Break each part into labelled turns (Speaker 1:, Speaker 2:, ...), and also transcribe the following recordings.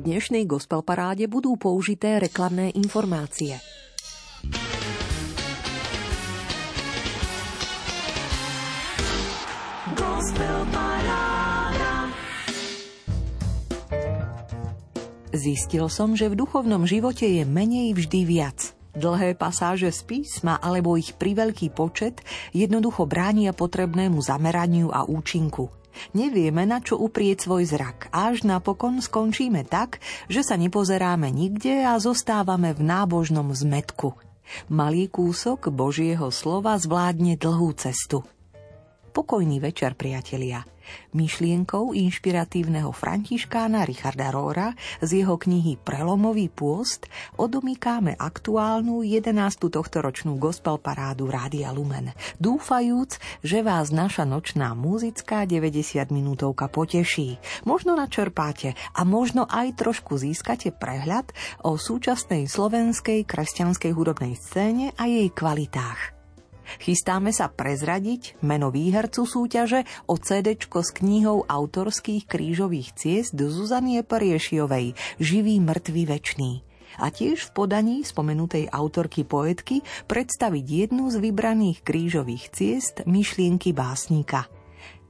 Speaker 1: dnešnej gospel paráde budú použité reklamné informácie. Zistil som, že v duchovnom živote je menej vždy viac. Dlhé pasáže z písma alebo ich priveľký počet jednoducho bránia potrebnému zameraniu a účinku. Nevieme, na čo uprieť svoj zrak, až napokon skončíme tak, že sa nepozeráme nikde a zostávame v nábožnom zmetku. Malý kúsok Božieho slova zvládne dlhú cestu. Pokojný večer, priatelia. Myšlienkou inšpiratívneho františkána Richarda Róra z jeho knihy Prelomový pôst odomýkáme aktuálnu 11. tohtoročnú gospel parádu Rádia Lumen, dúfajúc, že vás naša nočná muzická 90 minútovka poteší. Možno načerpáte a možno aj trošku získate prehľad o súčasnej slovenskej kresťanskej hudobnej scéne a jej kvalitách. Chystáme sa prezradiť meno výhercu súťaže o CD s knihou autorských krížových ciest do Zuzanie Pariešiovej Živý, mŕtvý, večný. A tiež v podaní spomenutej autorky poetky predstaviť jednu z vybraných krížových ciest myšlienky básnika –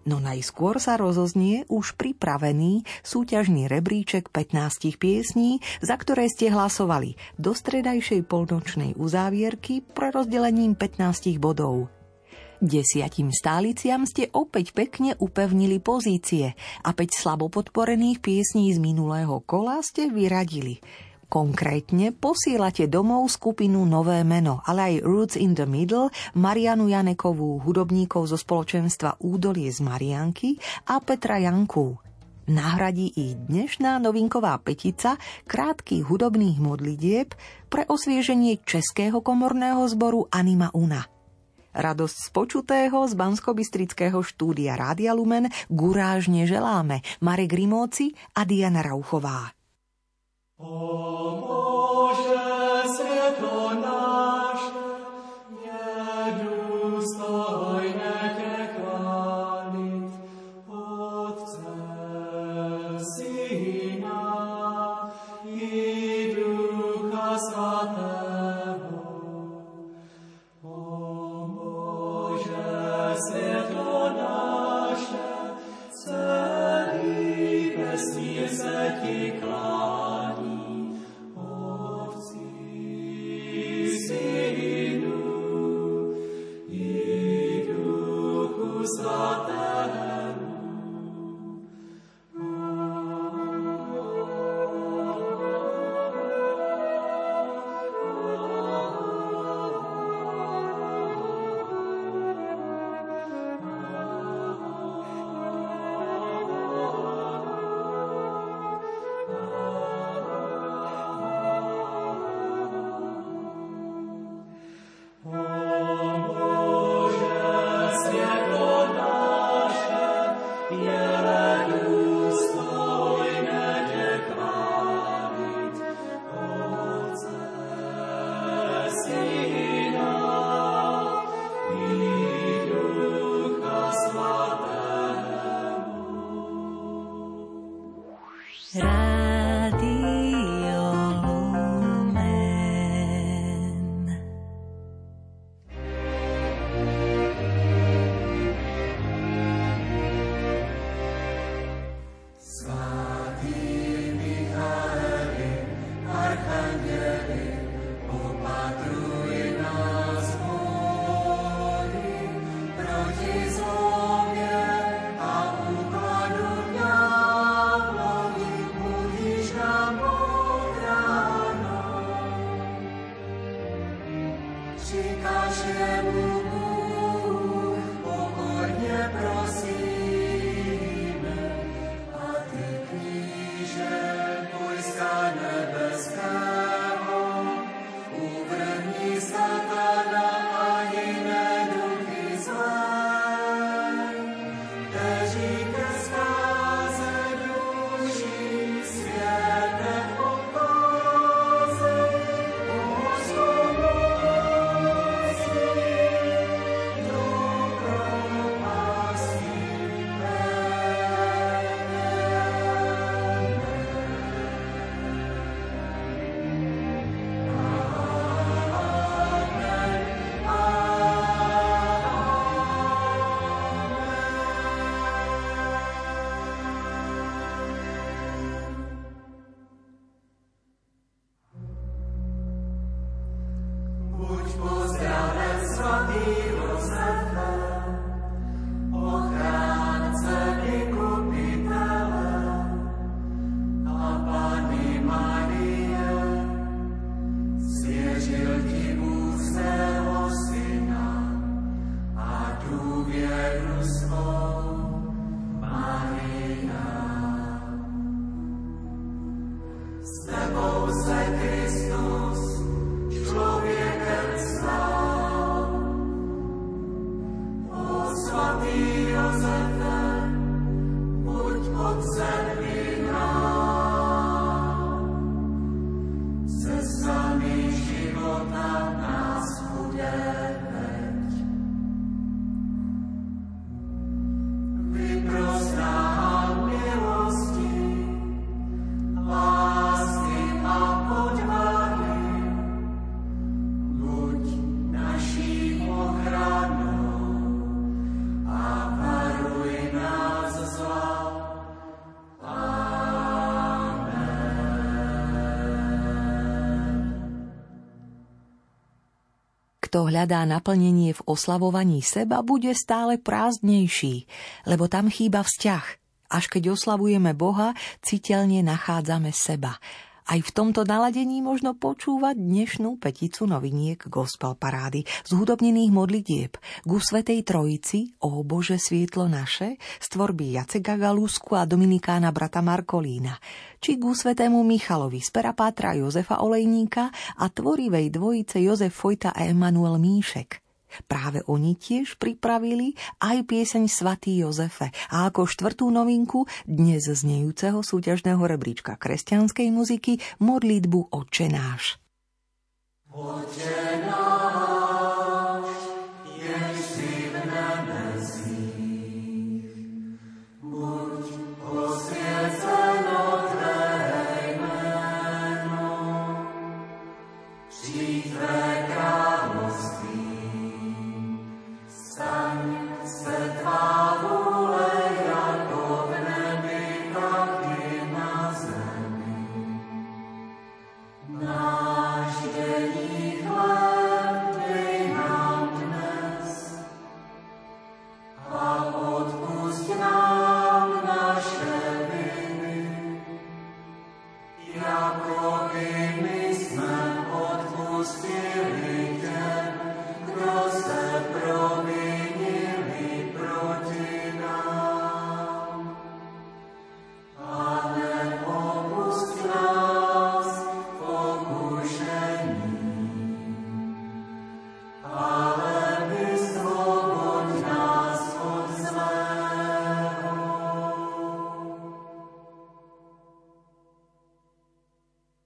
Speaker 1: No najskôr sa rozoznie už pripravený súťažný rebríček 15 piesní, za ktoré ste hlasovali do stredajšej polnočnej uzávierky pre rozdelením 15 bodov. Desiatim stáliciam ste opäť pekne upevnili pozície a 5 slabo podporených piesní z minulého kola ste vyradili – Konkrétne posielate domov skupinu Nové meno, ale aj Roots in the Middle, Marianu Janekovú, hudobníkov zo spoločenstva Údolie z Marianky a Petra Janku. Nahradí ich dnešná novinková petica krátkých hudobných modlitieb pre osvieženie Českého komorného zboru Anima Una. Radosť z počutého z bansko štúdia Rádia Lumen gurážne želáme Marek Rimóci a Diana Rauchová.
Speaker 2: O Bože, svetlo
Speaker 1: Kto hľadá naplnenie v oslavovaní seba, bude stále prázdnejší, lebo tam chýba vzťah. Až keď oslavujeme Boha, citeľne nachádzame seba aj v tomto naladení možno počúvať dnešnú peticu noviniek Gospel Parády z hudobnených modlitieb. Ku Svetej Trojici, o Bože svietlo naše, z tvorby Jaceka Galúsku a Dominikána brata Markolína, či ku Svetému Michalovi z perapátra Jozefa Olejníka a tvorivej dvojice Jozef Fojta a Emanuel Míšek – Práve oni tiež pripravili aj pieseň Svatý Jozefe a ako štvrtú novinku dnes znejúceho súťažného rebríčka kresťanskej muziky modlitbu Očenáš. Očenáš,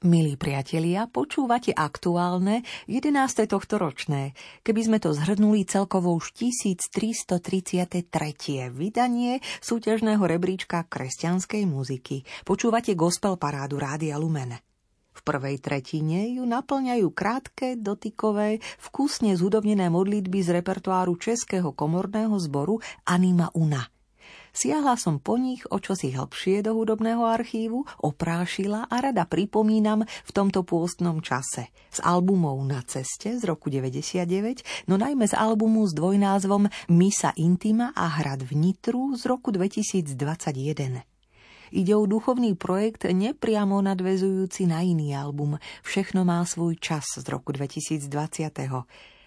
Speaker 1: Milí priatelia, počúvate aktuálne 11. tohto ročné. Keby sme to zhrnuli celkovo už 1333. vydanie súťažného rebríčka kresťanskej muziky. Počúvate gospel parádu Rádia Lumen. V prvej tretine ju naplňajú krátke, dotykové, vkusne zhudobnené modlitby z repertoáru Českého komorného zboru Anima Una – Siahla som po nich o čosi hlbšie do hudobného archívu, oprášila a rada pripomínam v tomto pôstnom čase. S albumov Na ceste z roku 99, no najmä z albumu s dvojnázvom Misa Intima a Hrad v Nitru z roku 2021. Ide o duchovný projekt nepriamo nadvezujúci na iný album Všechno má svůj čas z roku 2020.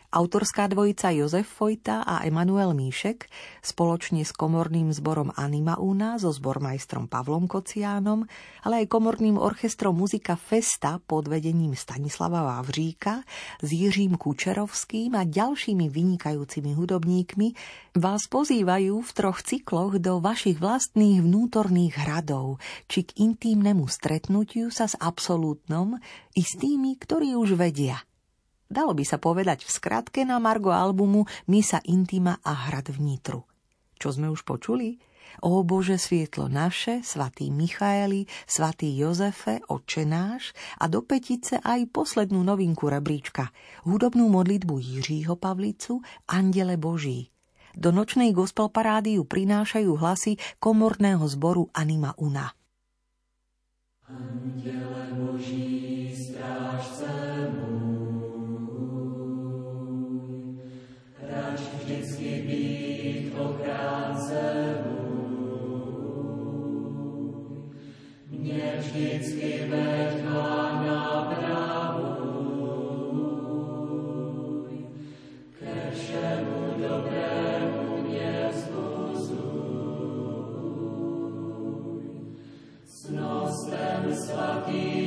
Speaker 1: Autorská dvojica Jozef Fojta a Emanuel Míšek spoločne s komorným zborom Anima Una so zbormajstrom Pavlom Kociánom, ale aj komorným orchestrom Muzika Festa pod vedením Stanislava Vávříka s Jiřím Kučerovským a ďalšími vynikajúcimi hudobníkmi vás pozývajú v troch cykloch do vašich vlastných vnútorných hradov či k intímnemu stretnutiu sa s absolútnom i s tými, ktorí už vedia – Dalo by sa povedať v skratke na Margo albumu Misa Intima a Hrad v Nitru. Čo sme už počuli? O Bože svietlo naše, svatý Michaeli, svatý Jozefe, oče náš a do petice aj poslednú novinku rebríčka, hudobnú modlitbu Jiřího Pavlicu, Andele Boží. Do nočnej gospel parády prinášajú hlasy komorného zboru Anima Una. Andele Boží, strážce môj, vždycky veď ma napravuj, ke všemu dobrému mne vzbuzuj. S nostem svatým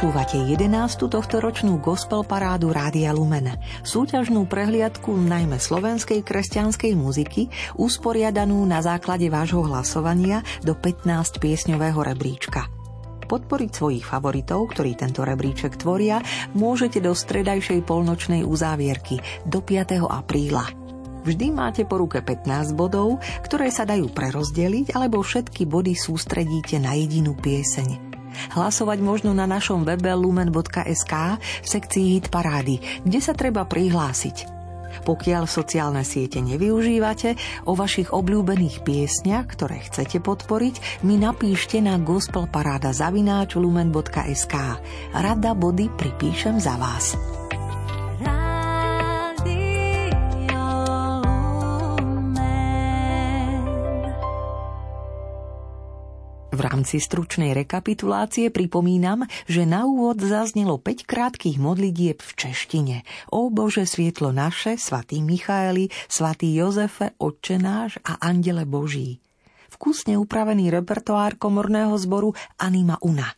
Speaker 1: Počúvate 11. tohtoročnú gospel parádu Rádia Lumen. Súťažnú prehliadku najmä slovenskej kresťanskej muziky, usporiadanú na základe vášho hlasovania do 15 piesňového rebríčka. Podporiť svojich favoritov, ktorí tento rebríček tvoria, môžete do stredajšej polnočnej uzávierky do 5. apríla. Vždy máte po ruke 15 bodov, ktoré sa dajú prerozdeliť, alebo všetky body sústredíte na jedinú pieseň. Hlasovať možno na našom webe lumen.sk v sekcii Hit Parády, kde sa treba prihlásiť. Pokiaľ sociálne siete nevyužívate, o vašich obľúbených piesniach, ktoré chcete podporiť, mi napíšte na gospelparáda.lumen.sk. Rada body pripíšem za vás. V rámci stručnej rekapitulácie pripomínam, že na úvod zaznelo 5 krátkých modlitieb v češtine. O Bože svietlo naše, svatý Michaeli, svatý Jozefe, Otče náš a Andele Boží. Vkusne upravený repertoár komorného zboru Anima Una.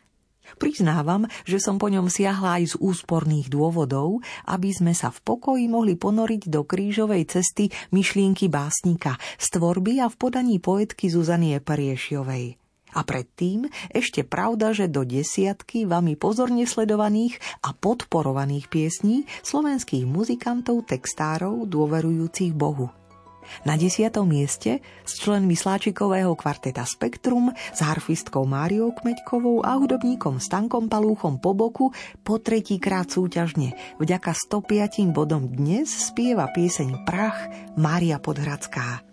Speaker 1: Priznávam, že som po ňom siahla aj z úsporných dôvodov, aby sme sa v pokoji mohli ponoriť do krížovej cesty myšlienky básnika z tvorby a v podaní poetky Zuzany Eperiešiovej. A predtým ešte pravda, že do desiatky vami pozorne sledovaných a podporovaných piesní slovenských muzikantov, textárov, dôverujúcich Bohu. Na desiatom mieste s členmi sláčikového kvarteta Spektrum, s harfistkou Máriou Kmeďkovou a hudobníkom Stankom Palúchom po boku po tretíkrát súťažne. Vďaka 105 bodom dnes spieva pieseň Prach Mária Podhradská.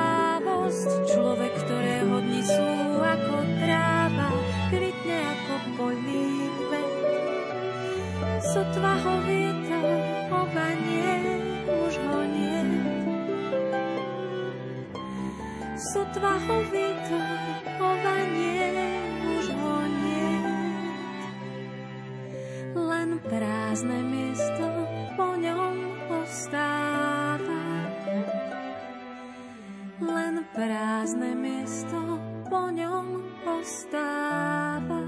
Speaker 3: radosť. Človek, ktorého dni sú ako tráva, kvitne ako poľný kvet. Sotva ho vietor obanie, už ho nie. Sotva ho vietor obanie, už ho nie. Len prázdne miesto po ňom ostáva len prázdne miesto po ňom ostáva.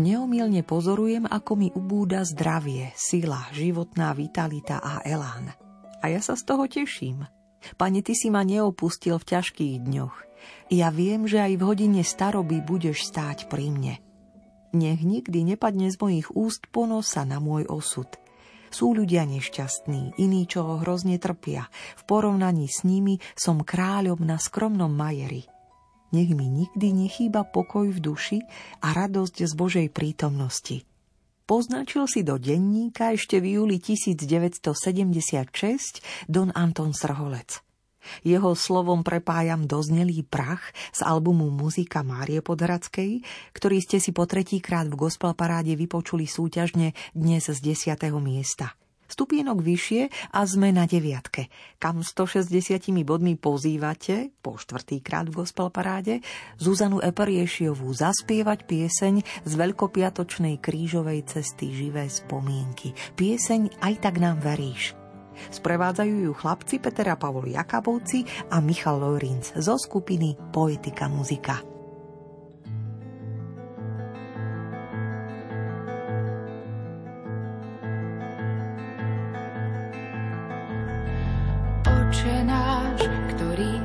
Speaker 1: Neomilne pozorujem, ako mi ubúda zdravie, sila, životná vitalita a elán. A ja sa z toho teším. Pane, Ty si ma neopustil v ťažkých dňoch. Ja viem, že aj v hodine staroby budeš stáť pri mne. Nech nikdy nepadne z mojich úst ponosa na môj osud. Sú ľudia nešťastní, iní, čo hrozne trpia. V porovnaní s nimi som kráľom na skromnom majeri. Nech mi nikdy nechýba pokoj v duši a radosť z Božej prítomnosti. Poznačil si do denníka ešte v júli 1976 Don Anton Srholec. Jeho slovom prepájam doznelý prach z albumu Muzika Márie Podhradskej, ktorý ste si po tretíkrát v gospel paráde vypočuli súťažne dnes z 10. miesta stupienok vyššie a sme na deviatke, kam 160 bodmi pozývate, po štvrtýkrát v gospel paráde, Zuzanu Eperiešiovú zaspievať pieseň z veľkopiatočnej krížovej cesty živé spomienky. Pieseň Aj tak nám veríš. Sprevádzajú ju chlapci Peter a Pavol Jakabovci a Michal Lorinc zo skupiny Poetika muzika.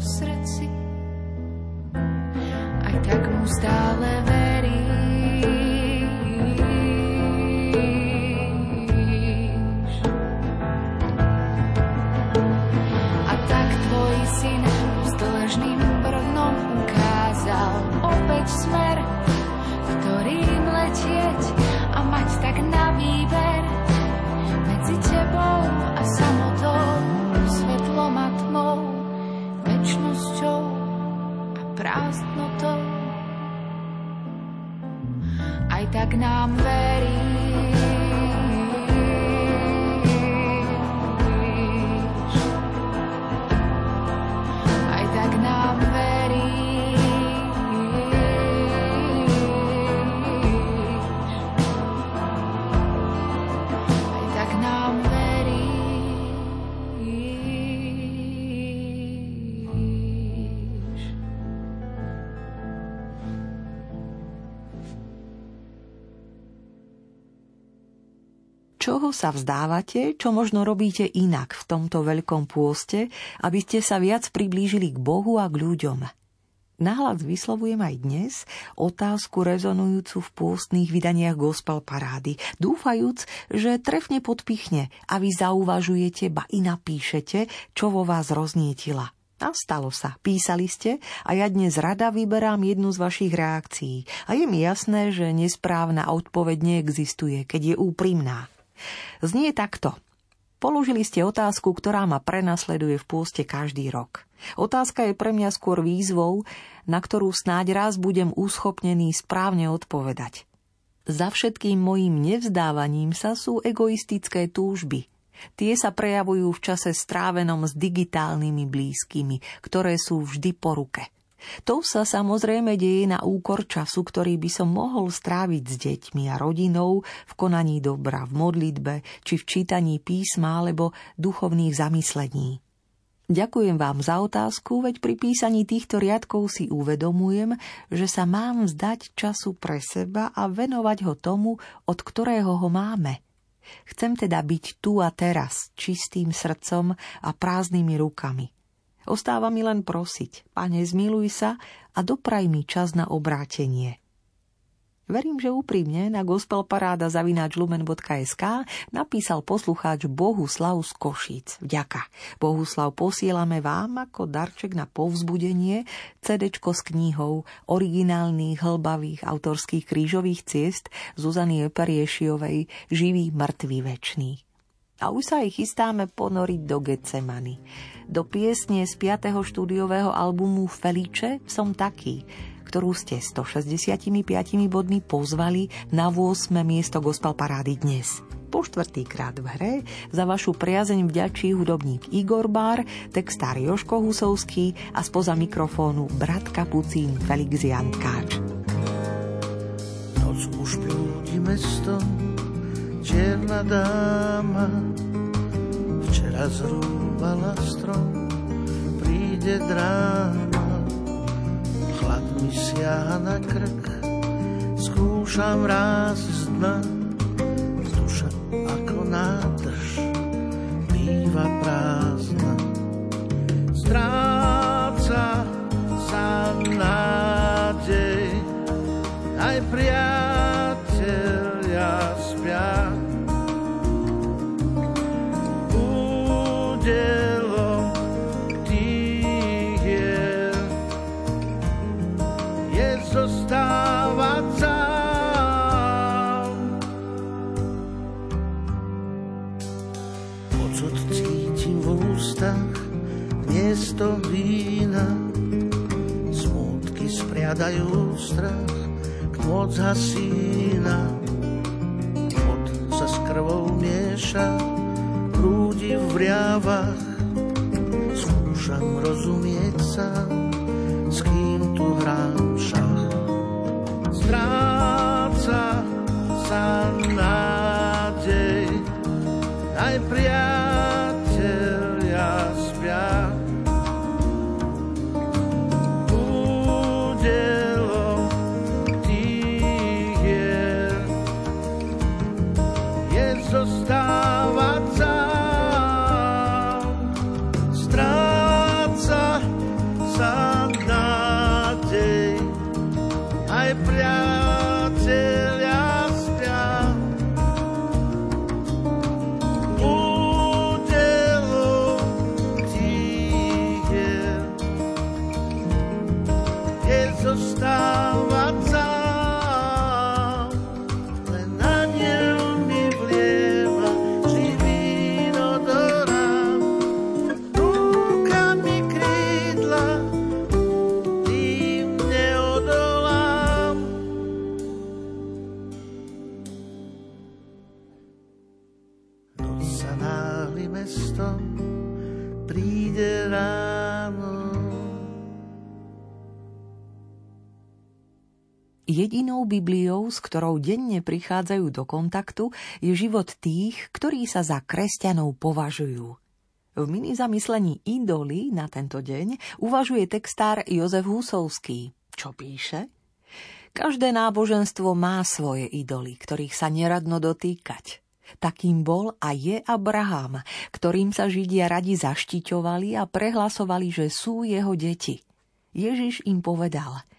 Speaker 4: V
Speaker 1: sa vzdávate, čo možno robíte inak v tomto veľkom pôste, aby ste sa viac priblížili k Bohu a k ľuďom? Nahlas vyslovujem aj dnes otázku rezonujúcu v pôstnych vydaniach gospel parády, dúfajúc, že trefne podpichne a vy zauvažujete, ba i napíšete, čo vo vás roznietila. A stalo sa. Písali ste a ja dnes rada vyberám jednu z vašich reakcií. A je mi jasné, že nesprávna odpoveď neexistuje, keď je úprimná. Znie takto. Položili ste otázku, ktorá ma prenasleduje v pôste každý rok. Otázka je pre mňa skôr výzvou, na ktorú snáď raz budem uschopnený správne odpovedať. Za všetkým mojim nevzdávaním sa sú egoistické túžby. Tie sa prejavujú v čase strávenom s digitálnymi blízkymi, ktoré sú vždy po ruke. To sa samozrejme deje na úkor času, ktorý by som mohol stráviť s deťmi a rodinou v konaní dobra, v modlitbe či v čítaní písma alebo duchovných zamyslení. Ďakujem vám za otázku, veď pri písaní týchto riadkov si uvedomujem, že sa mám vzdať času pre seba a venovať ho tomu, od ktorého ho máme. Chcem teda byť tu a teraz, čistým srdcom a prázdnymi rukami. Ostáva mi len prosiť, Pane, zmiluj sa a dopraj mi čas na obrátenie. Verím, že úprimne na gospelparáda.lumen.sk napísal poslucháč Bohuslav z Košíc. Vďaka. Bohuslav posielame vám ako darček na povzbudenie CD s knihou originálnych hlbavých autorských krížových ciest Zuzany Eperiešiovej Živý, mŕtvý, večný. A už sa aj chystáme ponoriť do Getsemany. Do piesne z 5. štúdiového albumu Felice som taký, ktorú ste 165 bodmi pozvali na 8. miesto gospel parády dnes. Po štvrtýkrát v hre za vašu priazeň vďačí hudobník Igor Bár, textár Joško Husovský a spoza mikrofónu brat Kapucín Felix Jankáč.
Speaker 5: Noc už mesto, čierna dáma, včera zrúbala strom, príde dráma, chlad mi siaha na krk, skúšam raz z dna, duša ako nádrž, býva prázdna. Stráca Ocud cítim v ústach, v miesto vína. Smutky spriadajú strach, kmot zhasína. Pot sa s krvou mieša, prúdi v riavach. Skúšam rozumieť sa, s kým tu hrám šach. Stráca sa nádej, aj
Speaker 1: Jedinou Bibliou, s ktorou denne prichádzajú do kontaktu, je život tých, ktorí sa za kresťanov považujú. V mini zamyslení idoly na tento deň uvažuje textár Jozef Husovský. Čo píše? Každé náboženstvo má svoje idoly, ktorých sa neradno dotýkať. Takým bol a je Abraham, ktorým sa Židia radi zaštiťovali a prehlasovali, že sú jeho deti. Ježiš im povedal –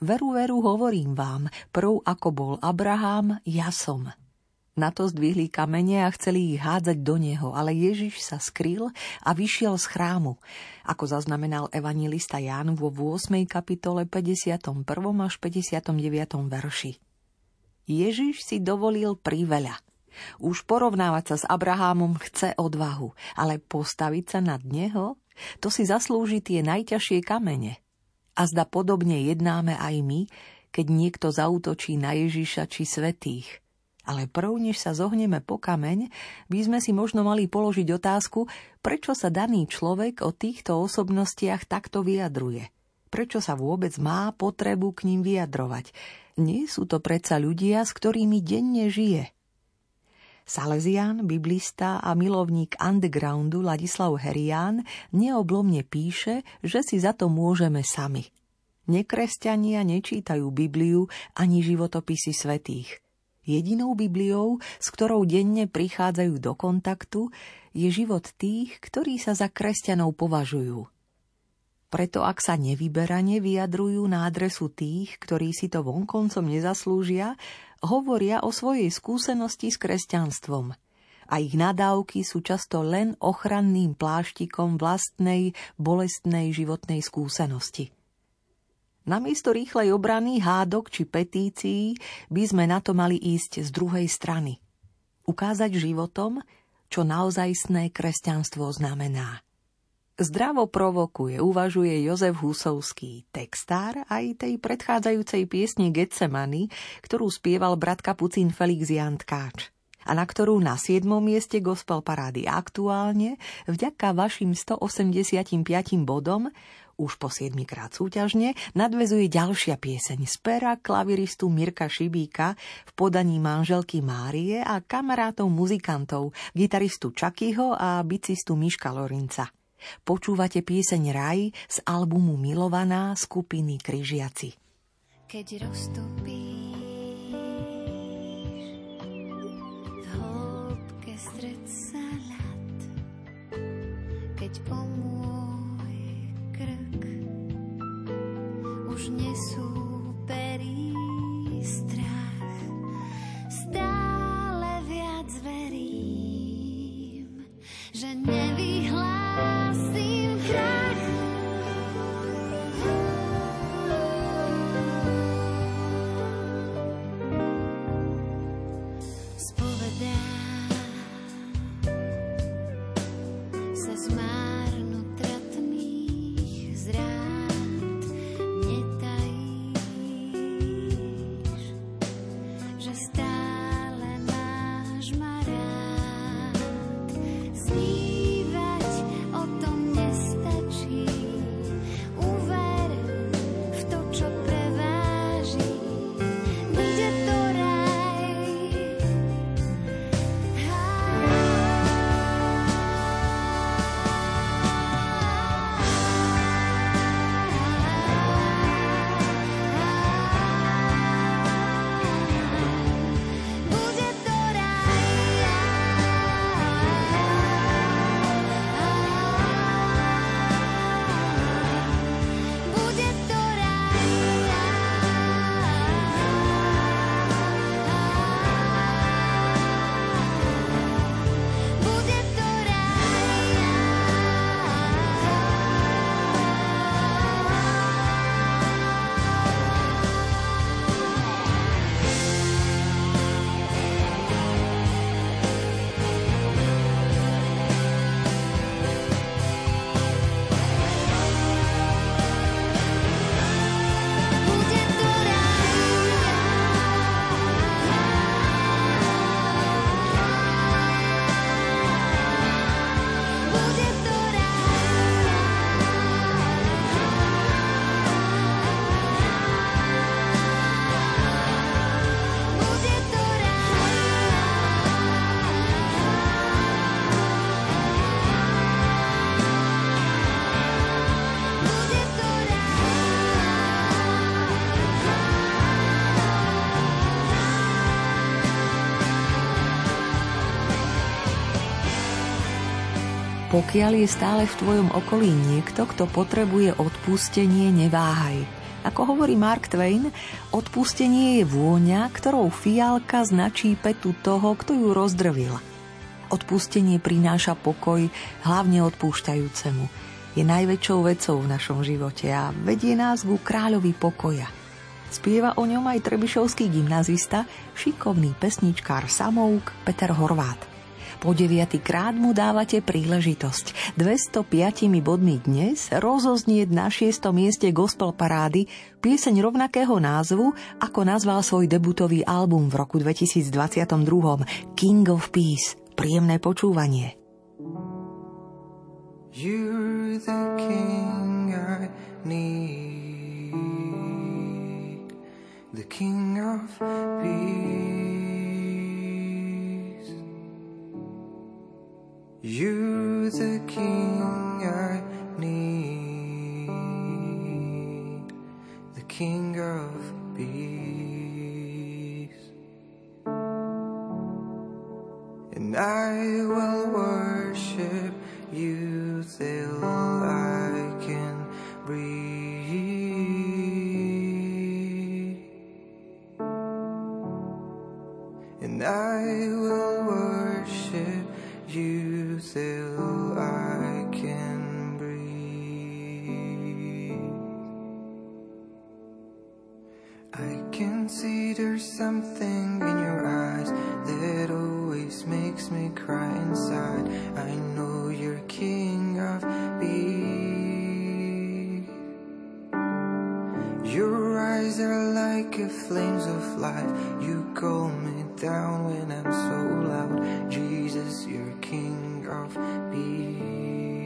Speaker 1: Veru, veru, hovorím vám, prv ako bol Abraham, ja som. Na to zdvihli kamene a chceli ich hádzať do neho, ale Ježiš sa skryl a vyšiel z chrámu, ako zaznamenal evangelista Ján vo 8. kapitole 51. až 59. verši. Ježiš si dovolil priveľa. Už porovnávať sa s Abrahámom chce odvahu, ale postaviť sa nad neho, to si zaslúži tie najťažšie kamene – a zda podobne jednáme aj my, keď niekto zautočí na Ježiša či svetých. Ale prv, než sa zohneme po kameň, by sme si možno mali položiť otázku, prečo sa daný človek o týchto osobnostiach takto vyjadruje. Prečo sa vôbec má potrebu k ním vyjadrovať? Nie sú to predsa ľudia, s ktorými denne žije. Salesian, biblista a milovník undergroundu Ladislav Herián neoblomne píše, že si za to môžeme sami. Nekresťania nečítajú Bibliu ani životopisy svetých. Jedinou Bibliou, s ktorou denne prichádzajú do kontaktu, je život tých, ktorí sa za kresťanov považujú. Preto ak sa nevyberane vyjadrujú na adresu tých, ktorí si to vonkoncom nezaslúžia, hovoria o svojej skúsenosti s kresťanstvom. A ich nadávky sú často len ochranným pláštikom vlastnej, bolestnej životnej skúsenosti. Namiesto rýchlej obrany, hádok či petícií by sme na to mali ísť z druhej strany. Ukázať životom, čo naozajstné kresťanstvo znamená. Zdravo provokuje, uvažuje Jozef Husovský, textár aj tej predchádzajúcej piesni Getsemany, ktorú spieval brat kapucín Felix Jan Tkáč a na ktorú na 7. mieste gospel parády aktuálne, vďaka vašim 185 bodom, už po 7 krát súťažne, nadvezuje ďalšia pieseň z pera klaviristu Mirka Šibíka v podaní manželky Márie a kamarátov muzikantov, gitaristu Čakyho a bicistu Miška Lorinca. Počúvate pieseň Raj z albumu Milovaná skupiny Kryžiaci.
Speaker 3: Keď roztopíš v hĺbke stred krk už nesúperí Yeah.
Speaker 1: Pokiaľ je stále v tvojom okolí niekto, kto potrebuje odpustenie, neváhaj. Ako hovorí Mark Twain, odpustenie je vôňa, ktorou fialka značí petu toho, kto ju rozdrvil. Odpustenie prináša pokoj hlavne odpúšťajúcemu. Je najväčšou vecou v našom živote a vedie nás ku kráľovi pokoja. Spieva o ňom aj trebišovský gymnazista, šikovný pesničkár Samouk Peter Horvát. Po deviatý krát mu dávate príležitosť. 205 bodmi dnes rozoznieť na šiestom mieste gospel parády pieseň rovnakého názvu, ako nazval svoj debutový album v roku 2022 King of Peace. Príjemné počúvanie.
Speaker 6: You're the king I need, the king of peace. You the king I need, the king of peace. And I will worship you till I can breathe. And I will worship till I can breathe. I can see there's something in your eyes that always makes me cry inside. I know you're king of are like a flames of life. You calm me down when I'm so loud. Jesus, you're king of peace.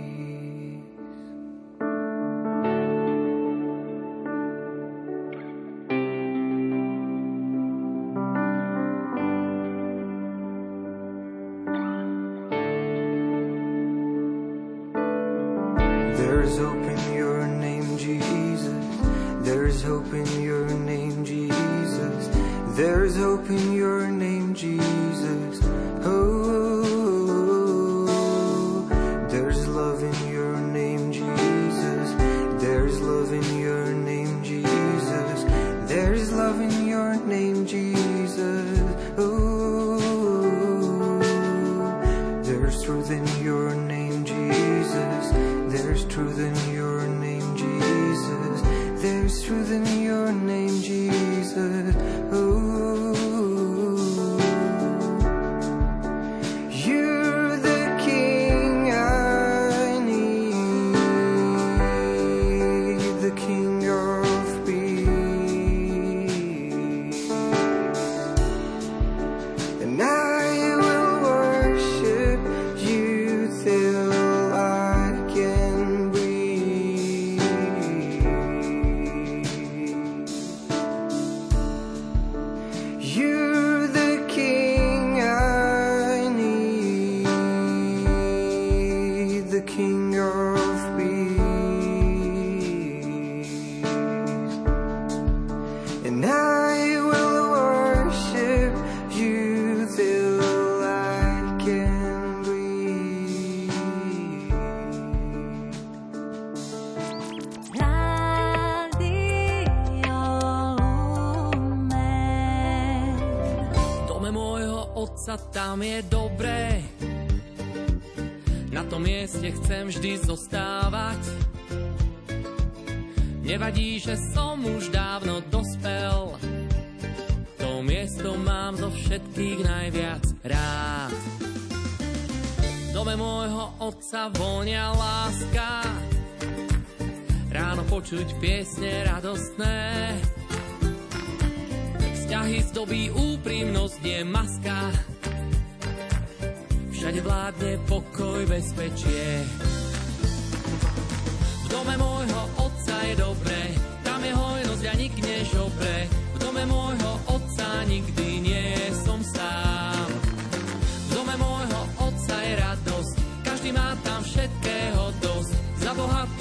Speaker 7: Tam je dobré.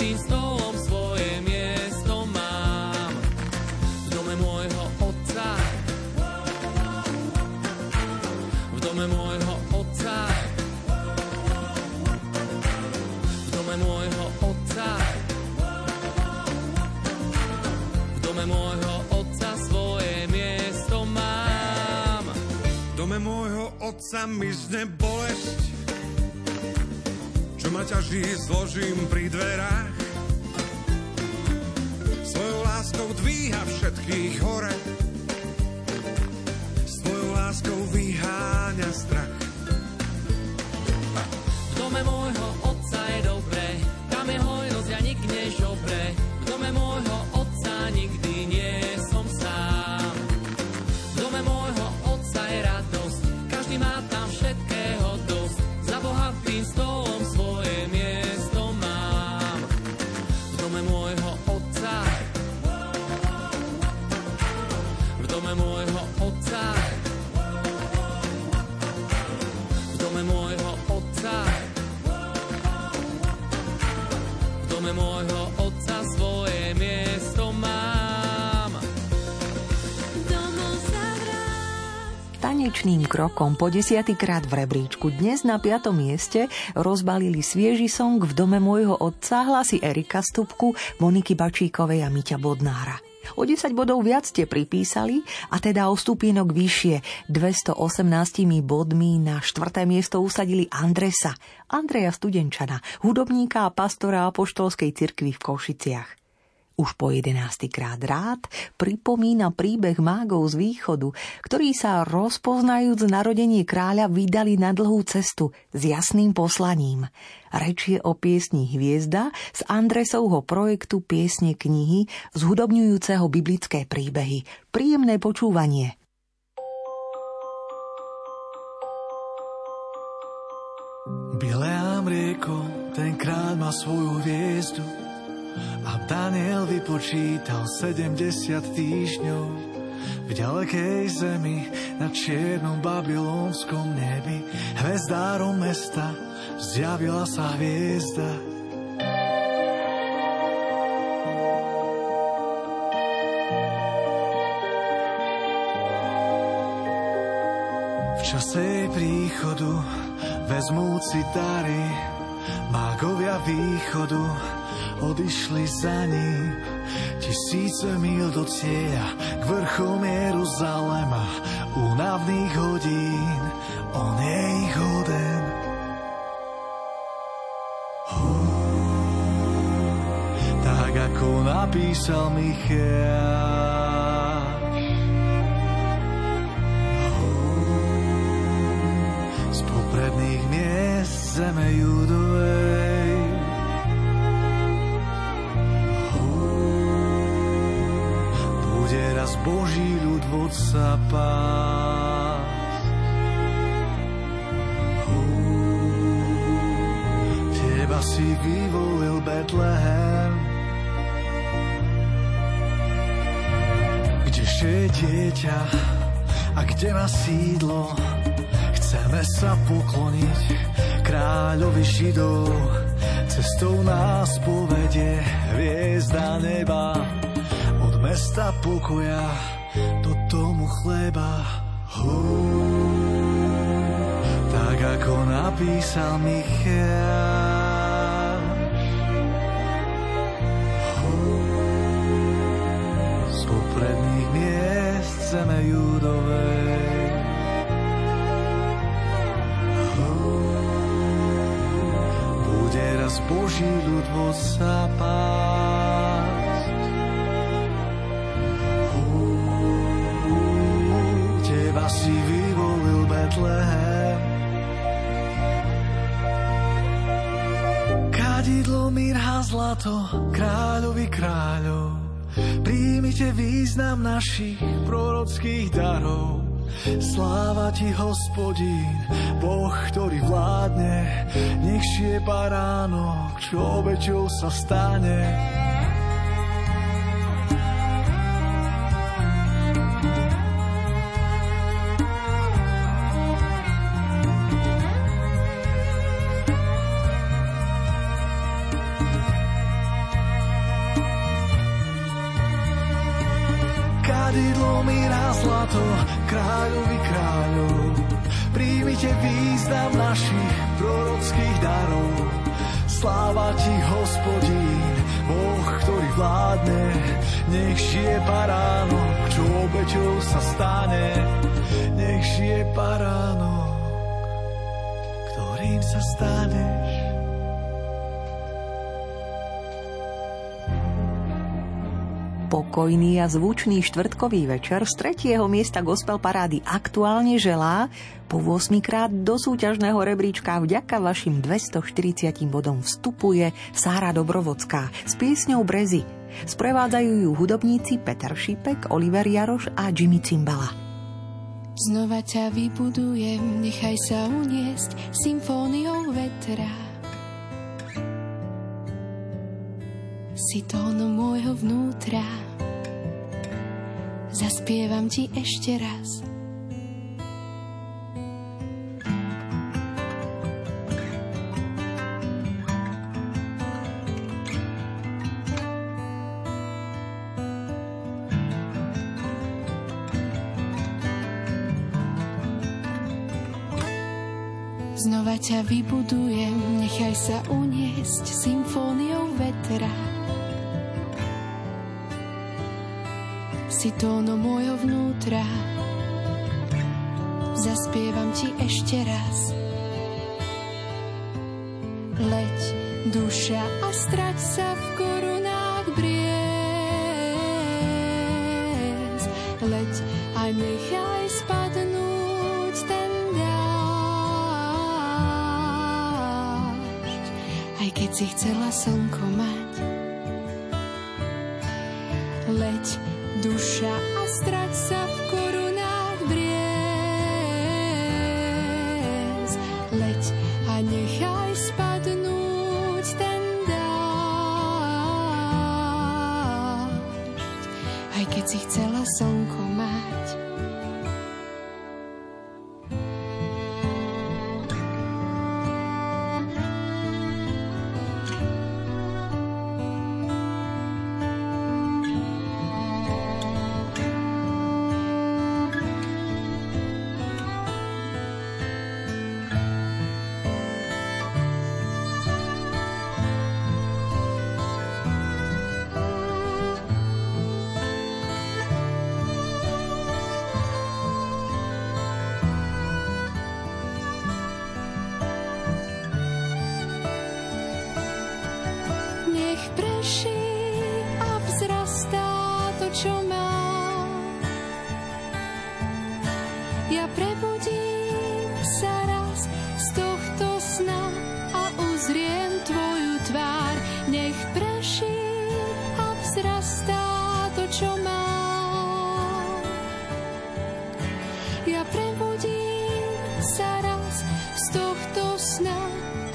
Speaker 7: tým stolom svoje miesto mám. V dome môjho otca, v dome môjho otca, v dome môjho otca, v dome môjho otca svoje miesto mám. V dome môjho otca
Speaker 8: mi zne bolesť, čo ma ťaží, zložím pri dverách. Láskou dvíha všetkých hore, svojou láskou vyháňa strach.
Speaker 3: Vráť.
Speaker 1: Tanečným krokom po desiatýkrát v rebríčku dnes na piatom mieste rozbalili svieži song v dome môjho otca hlasy Erika Stupku, Moniky Bačíkovej a Miťa Bodnára. O 10 bodov viac ste pripísali a teda o stupínok vyššie 218 bodmi na štvrté miesto usadili Andresa, Andreja Studenčana, hudobníka a pastora apoštolskej cirkvi v Košiciach. Už po jedenácty krát rád pripomína príbeh mágov z východu, ktorí sa rozpoznajúc narodenie kráľa vydali na dlhú cestu s jasným poslaním. Reč je o piesni Hviezda z Andresovho projektu Piesne knihy zhudobňujúceho biblické príbehy. Príjemné počúvanie.
Speaker 9: Bileám rieko, tenkrát má svoju hviezdu a Daniel vypočítal 70 týždňov v ďalekej zemi na čiernom babylonskom nebi hvezdárom mesta zjavila sa hviezda. V čase jej príchodu vezmúci dary mágovia východu odišli za ním tisíce mil do cieľa k vrchom Jeruzalema únavných hodín on je ich hoden. Tak ako napísal Micheáš Hú, z popredných miest zeme judovej pásť. Hú, Teba si vyvolil Betlehem, kdeže je dieťa a kde má sídlo. Chceme sa pokloniť kráľovi Židov, cestou nás povedie hviezda neba od mesta pokoja do domu chleba. Tak ako napísal Michal. Hú, z popredných miest zeme judovej. Hú, bude raz Boží ľud vodca pásť. Zlato, kráľovi kráľov. Príjmite význam našich prorockých darov. Sláva ti, hospodín, Boh, ktorý vládne, nech šie baránok, čo obeťou sa stane. Obeťou sa stane. Nech žije baránok, ktorým sa staneš.
Speaker 1: Pokojný a zvučný štvrtkový večer z tretieho miesta gospel parády aktuálne želá po 8 krát do súťažného rebríčka vďaka vašim 240 bodom vstupuje Sára Dobrovodská s piesňou Brezy. Sprevádzajú ju hudobníci Peter Šipek, Oliver Jaroš a Jimmy Cimbala.
Speaker 10: Znova ťa vybudujem, nechaj sa uniesť symfóniou vetra. Si tónom môjho vnútra zaspievam ti ešte raz. Ťa vybudujem, nechaj sa uniesť symfóniou vetra. si tóno môjho vnútra. Zaspievam ti ešte raz. Slnko mať. Leď, duša a strať sa v korunách briez. Leď a nechaj spadnúť ten dážď. Aj keď si chcela slnko Ja prebudím sa raz z tohto sna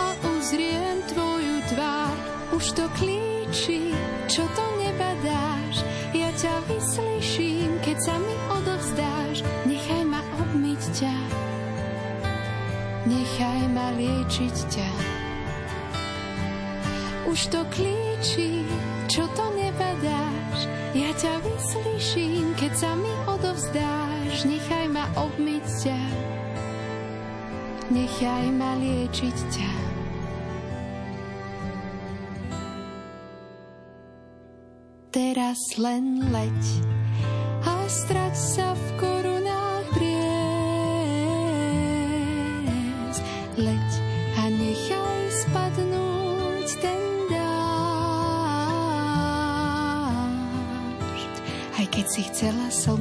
Speaker 10: a uzriem tvoju tvár. Už to klíči, čo to nebadáš. Ja ťa vyslyším, keď sa mi odovzdáš. Nechaj ma obmyť ťa, nechaj ma liečiť ťa. Už to klíči, teraz len leď a strať sa v korunách briez. Leď a nechaj spadnúť ten dážď, aj keď si chcela slnko.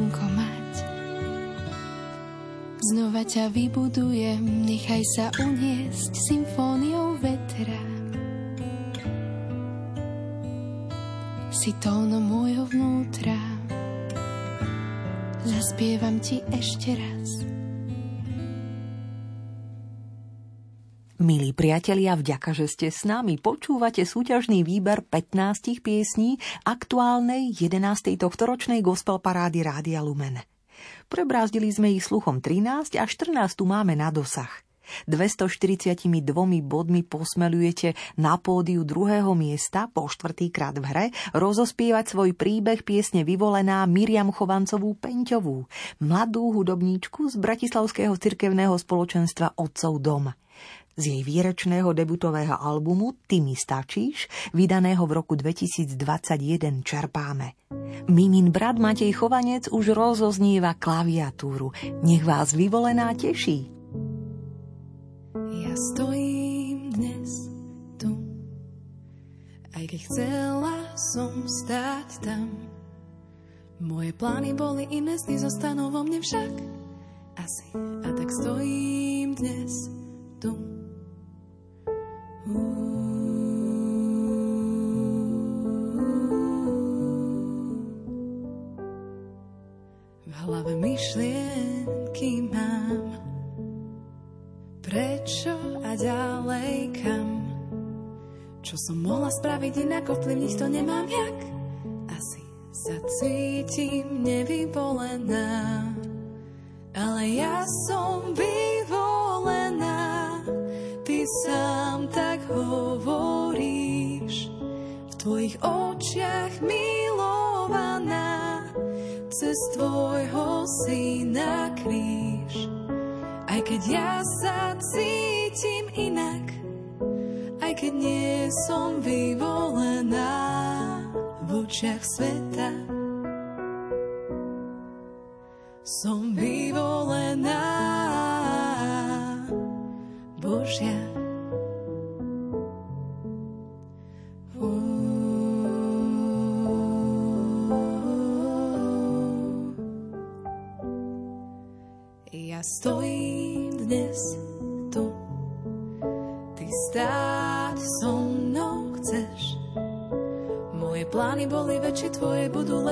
Speaker 10: Znova ťa vybudujem, nechaj sa uniesť symfóniou vetra. si tónom môjho vnútra. Zaspievam ti ešte raz.
Speaker 1: Milí priatelia, vďaka, že ste s nami. Počúvate súťažný výber 15 piesní aktuálnej 11. tohtoročnej gospel parády Rádia Lumen. Prebrázdili sme ich sluchom 13 a 14 máme na dosah. 242 bodmi posmelujete na pódiu druhého miesta po štvrtýkrát v hre rozospievať svoj príbeh piesne vyvolená Miriam Chovancovú Peňťovú, mladú hudobníčku z Bratislavského cirkevného spoločenstva Otcov dom z jej výrečného debutového albumu Ty mi stačíš, vydaného v roku 2021 čerpáme. Mimin brat Matej Chovanec už rozoznieva klaviatúru. Nech vás vyvolená teší.
Speaker 11: Ja stojím dnes tu, aj keď chcela som stáť tam. Moje plány boli iné, sny zostanú vo mne však asi. A tak stojím dnes tu. V hlave myšlienky mám. Prečo a ďalej kam? Čo som mohla spraviť inak ovplyvniť to nemám jak? Asi sa cítim nevyvolená. Ale ja som vyvolená hovoríš, v tvojich očiach milovaná, cez tvojho syna kríž. Aj keď ja sa cítim inak, aj keď nie som vyvolená v očiach sveta, som vyvolená. Božia.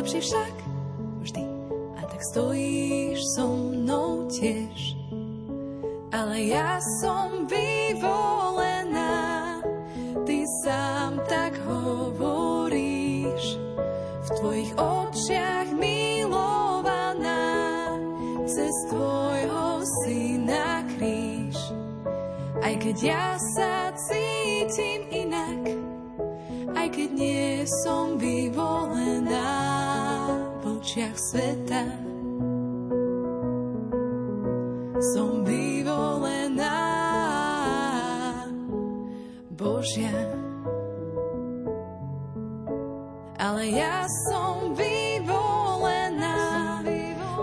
Speaker 11: Lepšie však vždy. A tak stojíš so mnou tiež ale ja som vyvolená. Ty sám tak hovoríš, v tvojich očiach milovaná, cez tvojho syna kríž. Aj keď ja sa cítim inak, aj keď nie som očiach sveta, som vyvolená Božia. Ale ja som vyvolená,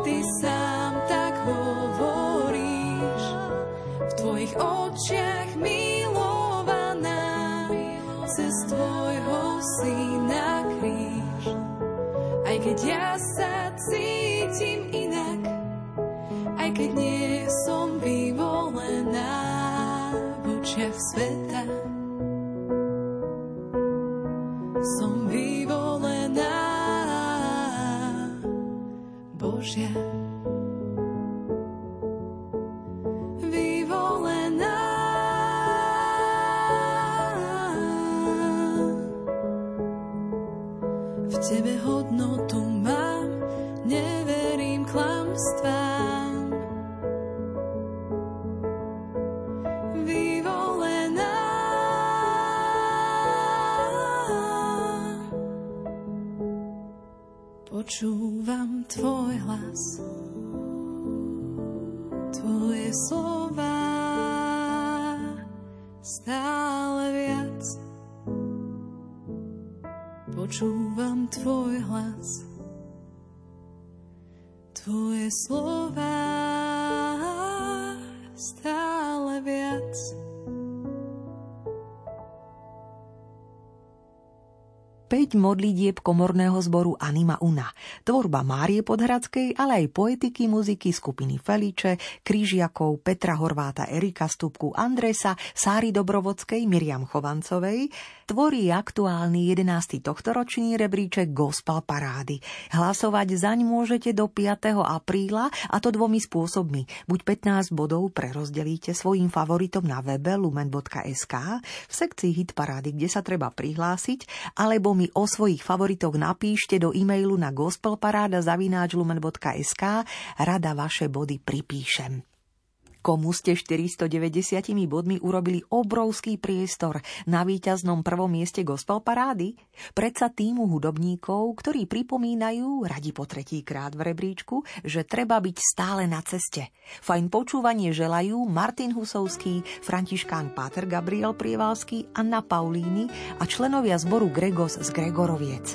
Speaker 11: ty sám tak hovoríš, v tvojich očiach milovaná, cez tvojho syna kríž. Očiach sveta. Som vyvolená Božia. Počúvam tvoj hlas, tvoje slova stále viac. Počúvam tvoj hlas, tvoje slova stále viac.
Speaker 1: 5 modlitieb komorného zboru Anima Una. Tvorba Márie Podhradskej, ale aj poetiky muziky skupiny Feliče, Krížiakov, Petra Horváta, Erika Stupku, Andresa, Sáry Dobrovodskej, Miriam Chovancovej, tvorí aktuálny 11. tohtoročný rebríček Gospel Parády. Hlasovať zaň môžete do 5. apríla a to dvomi spôsobmi. Buď 15 bodov prerozdelíte svojim favoritom na webe lumen.sk v sekcii Hit Parády, kde sa treba prihlásiť, alebo mi o svojich favoritoch napíšte do e-mailu na gospelparáda.lumen.sk rada vaše body pripíšem. Komu ste 490 bodmi urobili obrovský priestor na víťaznom prvom mieste gospel parády? Predsa týmu hudobníkov, ktorí pripomínajú, radi po tretí krát v rebríčku, že treba byť stále na ceste. Fajn počúvanie želajú Martin Husovský, Františkán Páter Gabriel Prievalský, Anna Paulíny a členovia zboru Gregos z Gregoroviec.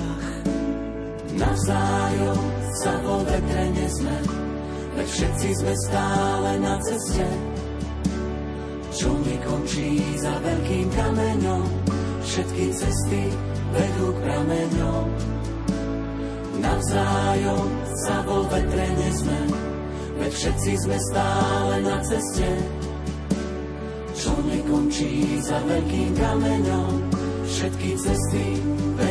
Speaker 2: Nesme, veď všetci sme stále na ceste. Čo nekončí za veľkým kameňom, všetky cesty vedú k prameňom. Navzájom sa vo vetre nesme, veď všetci sme stále na ceste. Čo nekončí za veľkým kameňom, všetky cesty vedú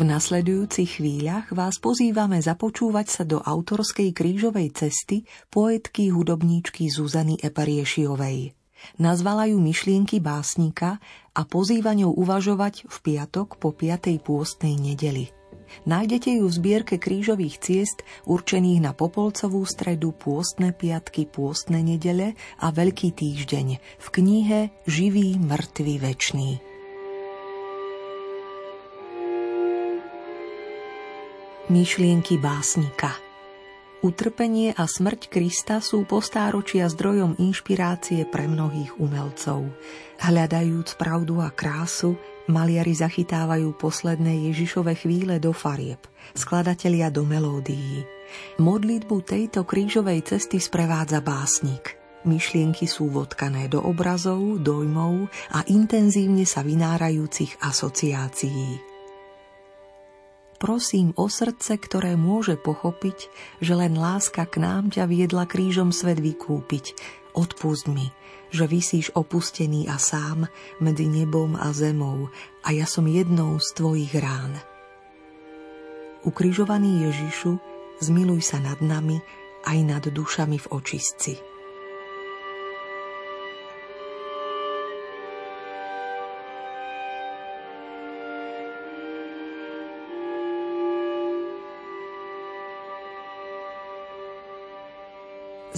Speaker 1: V nasledujúcich chvíľach vás pozývame započúvať sa do autorskej krížovej cesty poetky hudobníčky Zuzany Epariešiovej. Nazvala ju myšlienky básnika a pozýva ňou uvažovať v piatok po 5. pôstnej nedeli. Nájdete ju v zbierke krížových ciest určených na Popolcovú stredu, pôstne piatky, pôstne nedele a Veľký týždeň v knihe Živý, mŕtvý, večný. Myšlienky básnika. Utrpenie a smrť Krista sú postáročia zdrojom inšpirácie pre mnohých umelcov. Hľadajúc pravdu a krásu, maliari zachytávajú posledné Ježišove chvíle do farieb, skladatelia do melódií. Modlitbu tejto krížovej cesty sprevádza básnik. Myšlienky sú vodkané do obrazov, dojmov a intenzívne sa vynárajúcich asociácií. Prosím o srdce, ktoré môže pochopiť, že len láska k nám ťa viedla krížom svet vykúpiť. Odpust mi, že vysíš opustený a sám medzi nebom a zemou a ja som jednou z tvojich rán. Ukrižovaný Ježišu, zmiluj sa nad nami aj nad dušami v očistci.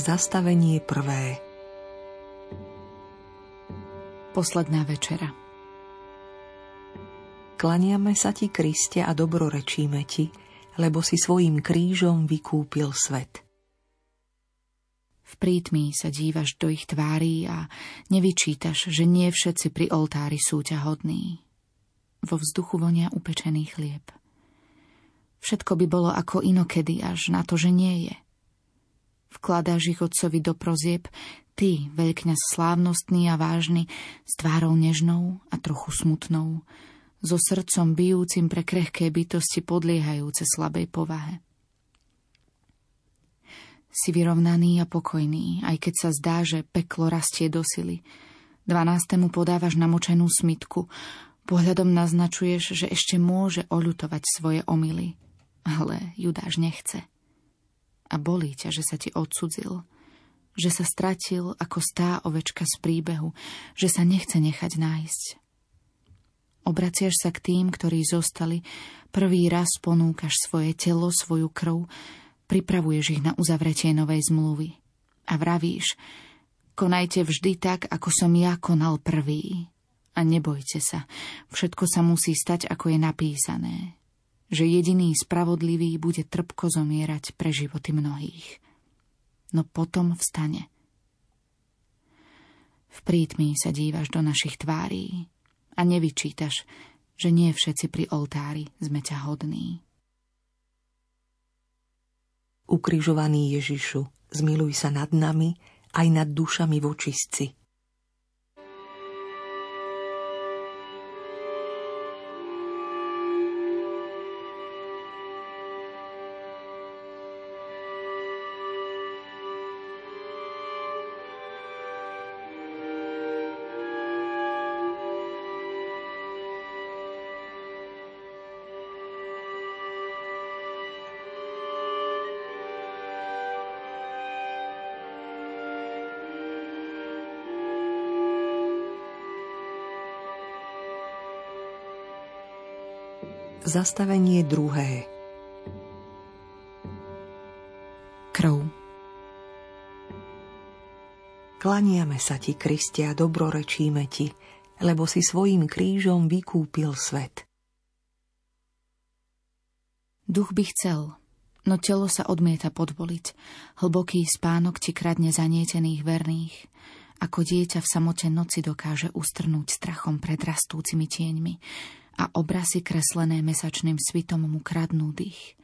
Speaker 1: Zastavenie prvé
Speaker 4: Posledná večera
Speaker 1: Klaniame sa ti, Kriste, a dobrorečíme ti, lebo si svojim krížom vykúpil svet.
Speaker 4: V prítmi sa dívaš do ich tvárí a nevyčítaš, že nie všetci pri oltári sú ťa hodní. Vo vzduchu vonia upečený chlieb. Všetko by bolo ako inokedy, až na to, že nie je – Vkladáš ich otcovi do prozieb, ty, veľkňaz slávnostný a vážny, s tvárou nežnou a trochu smutnou, so srdcom bijúcim pre krehké bytosti podliehajúce slabej povahe. Si vyrovnaný a pokojný, aj keď sa zdá, že peklo rastie do sily. Dvanástemu podávaš namočenú smitku, pohľadom naznačuješ, že ešte môže oľutovať svoje omily. Ale Judáš nechce a bolí ťa, že sa ti odsudzil, že sa stratil ako stá ovečka z príbehu, že sa nechce nechať nájsť. Obraciaš sa k tým, ktorí zostali, prvý raz ponúkaš svoje telo, svoju krv, pripravuješ ich na uzavretie novej zmluvy a vravíš, konajte vždy tak, ako som ja konal prvý. A nebojte sa, všetko sa musí stať, ako je napísané že jediný spravodlivý bude trpko zomierať pre životy mnohých. No potom vstane. V prítmi sa dívaš do našich tvárí a nevyčítaš, že nie všetci pri oltári sme ťa hodní.
Speaker 1: Ukrižovaný Ježišu, zmiluj sa nad nami aj nad dušami v očistci – Zastavenie druhé Krv Klaniame sa ti, Kristia, dobrorečíme ti, lebo si svojim krížom vykúpil svet.
Speaker 4: Duch by chcel, no telo sa odmieta podvoliť. Hlboký spánok ti kradne zanietených verných. Ako dieťa v samote noci dokáže ustrnúť strachom pred rastúcimi tieňmi a obrazy kreslené mesačným svitom mu kradnú dých.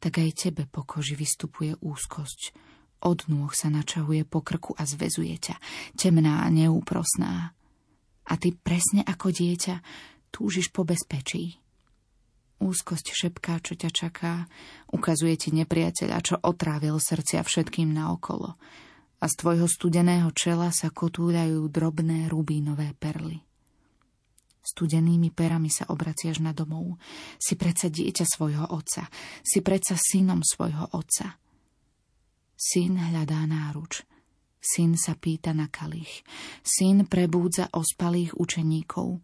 Speaker 4: Tak aj tebe po koži vystupuje úzkosť. Od nôh sa načahuje po krku a zvezuje ťa, temná a neúprosná. A ty presne ako dieťa túžiš po bezpečí. Úzkosť šepká, čo ťa čaká, ukazuje ti nepriateľa, čo otrávil srdcia všetkým naokolo. A z tvojho studeného čela sa kotúľajú drobné rubínové perly. Studenými perami sa obraciaš na domov. Si predsa dieťa svojho otca. Si predsa synom svojho otca. Syn hľadá náruč. Syn sa pýta na kalich. Syn prebúdza ospalých učeníkov.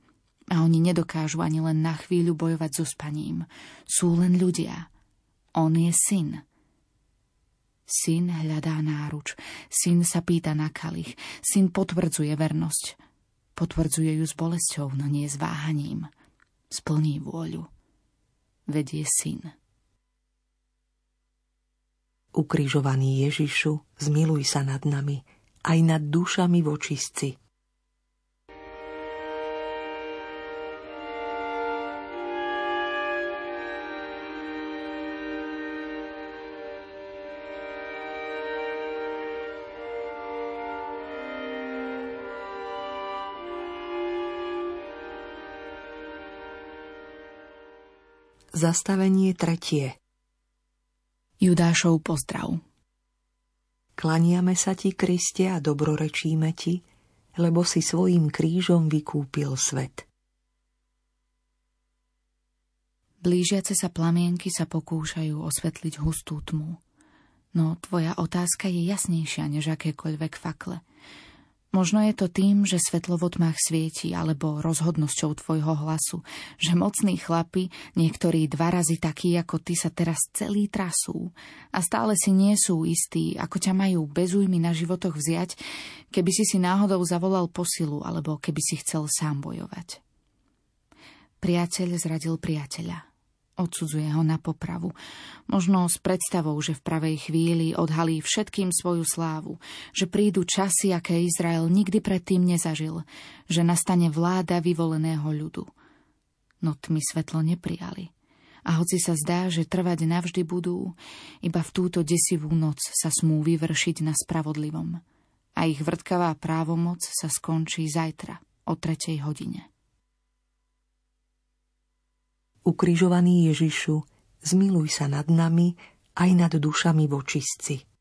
Speaker 4: A oni nedokážu ani len na chvíľu bojovať so spaním. Sú len ľudia. On je syn. Syn hľadá náruč. Syn sa pýta na kalich. Syn potvrdzuje vernosť. Potvrdzuje ju s bolesťou, no nie s váhaním. Splní vôľu. Vedie syn.
Speaker 1: Ukrižovaný Ježišu, zmiluj sa nad nami, aj nad dušami vočistci. Zastavenie tretie
Speaker 4: Judášov pozdrav
Speaker 1: Klaniame sa ti, Kriste, a dobrorečíme ti, lebo si svojim krížom vykúpil svet.
Speaker 4: Blížiace sa plamienky sa pokúšajú osvetliť hustú tmu. No tvoja otázka je jasnejšia než akékoľvek fakle – Možno je to tým, že svetlo v tmách svieti, alebo rozhodnosťou tvojho hlasu, že mocní chlapi, niektorí dva razy takí ako ty sa teraz celý trasú a stále si nie sú istí, ako ťa majú bez újmy na životoch vziať, keby si si náhodou zavolal posilu, alebo keby si chcel sám bojovať. Priateľ zradil priateľa. Odsudzuje ho na popravu. Možno s predstavou, že v pravej chvíli odhalí všetkým svoju slávu, že prídu časy, aké Izrael nikdy predtým nezažil, že nastane vláda vyvoleného ľudu. No tmy svetlo neprijali. A hoci sa zdá, že trvať navždy budú, iba v túto desivú noc sa smú vyvršiť na spravodlivom. A ich vrtkavá právomoc sa skončí zajtra o tretej hodine.
Speaker 1: Ukrižovaný Ježišu, zmiluj sa nad nami aj nad dušami vočistci.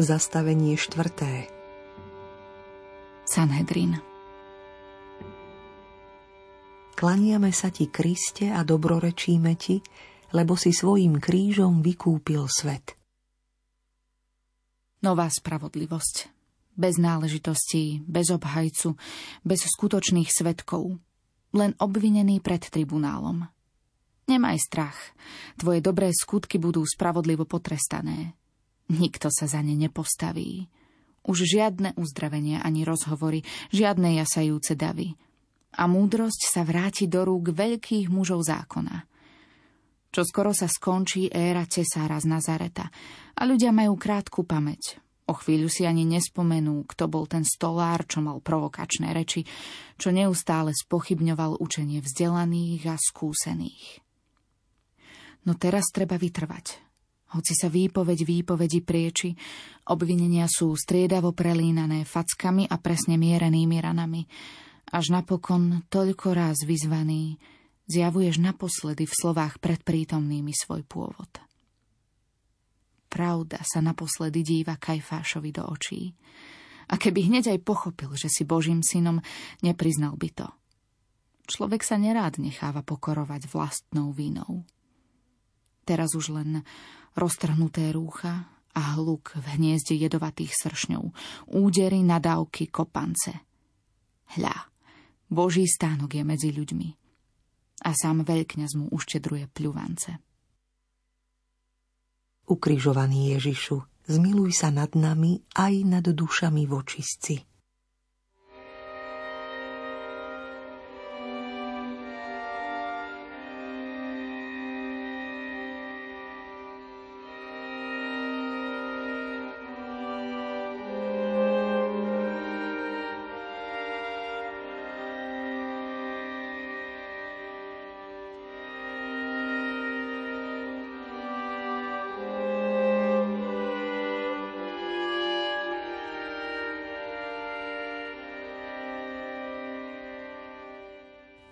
Speaker 1: Zastavenie štvrté
Speaker 4: Sanhedrin
Speaker 1: Klaniame sa ti, Kriste, a dobrorečíme ti, lebo si svojim krížom vykúpil svet.
Speaker 4: Nová spravodlivosť. Bez náležitostí, bez obhajcu, bez skutočných svetkov. Len obvinený pred tribunálom. Nemaj strach. Tvoje dobré skutky budú spravodlivo potrestané. Nikto sa za ne nepostaví. Už žiadne uzdravenie ani rozhovory, žiadne jasajúce davy. A múdrosť sa vráti do rúk veľkých mužov zákona. Čo skoro sa skončí éra cesára z Nazareta a ľudia majú krátku pamäť. O chvíľu si ani nespomenú, kto bol ten stolár, čo mal provokačné reči, čo neustále spochybňoval učenie vzdelaných a skúsených. No teraz treba vytrvať hoci sa výpoveď výpovedi prieči, obvinenia sú striedavo prelínané fackami a presne mierenými ranami. Až napokon, toľko raz vyzvaný, zjavuješ naposledy v slovách predprítomnými svoj pôvod. Pravda sa naposledy díva Kajfášovi do očí. A keby hneď aj pochopil, že si Božím synom, nepriznal by to. Človek sa nerád necháva pokorovať vlastnou vínou. Teraz už len roztrhnuté rúcha a hluk v hniezde jedovatých sršňov, údery, nadávky, kopance. Hľa, Boží stánok je medzi ľuďmi a sám veľkňaz mu uštedruje pľuvance.
Speaker 1: Ukrižovaný Ježišu, zmiluj sa nad nami aj nad dušami vočistci.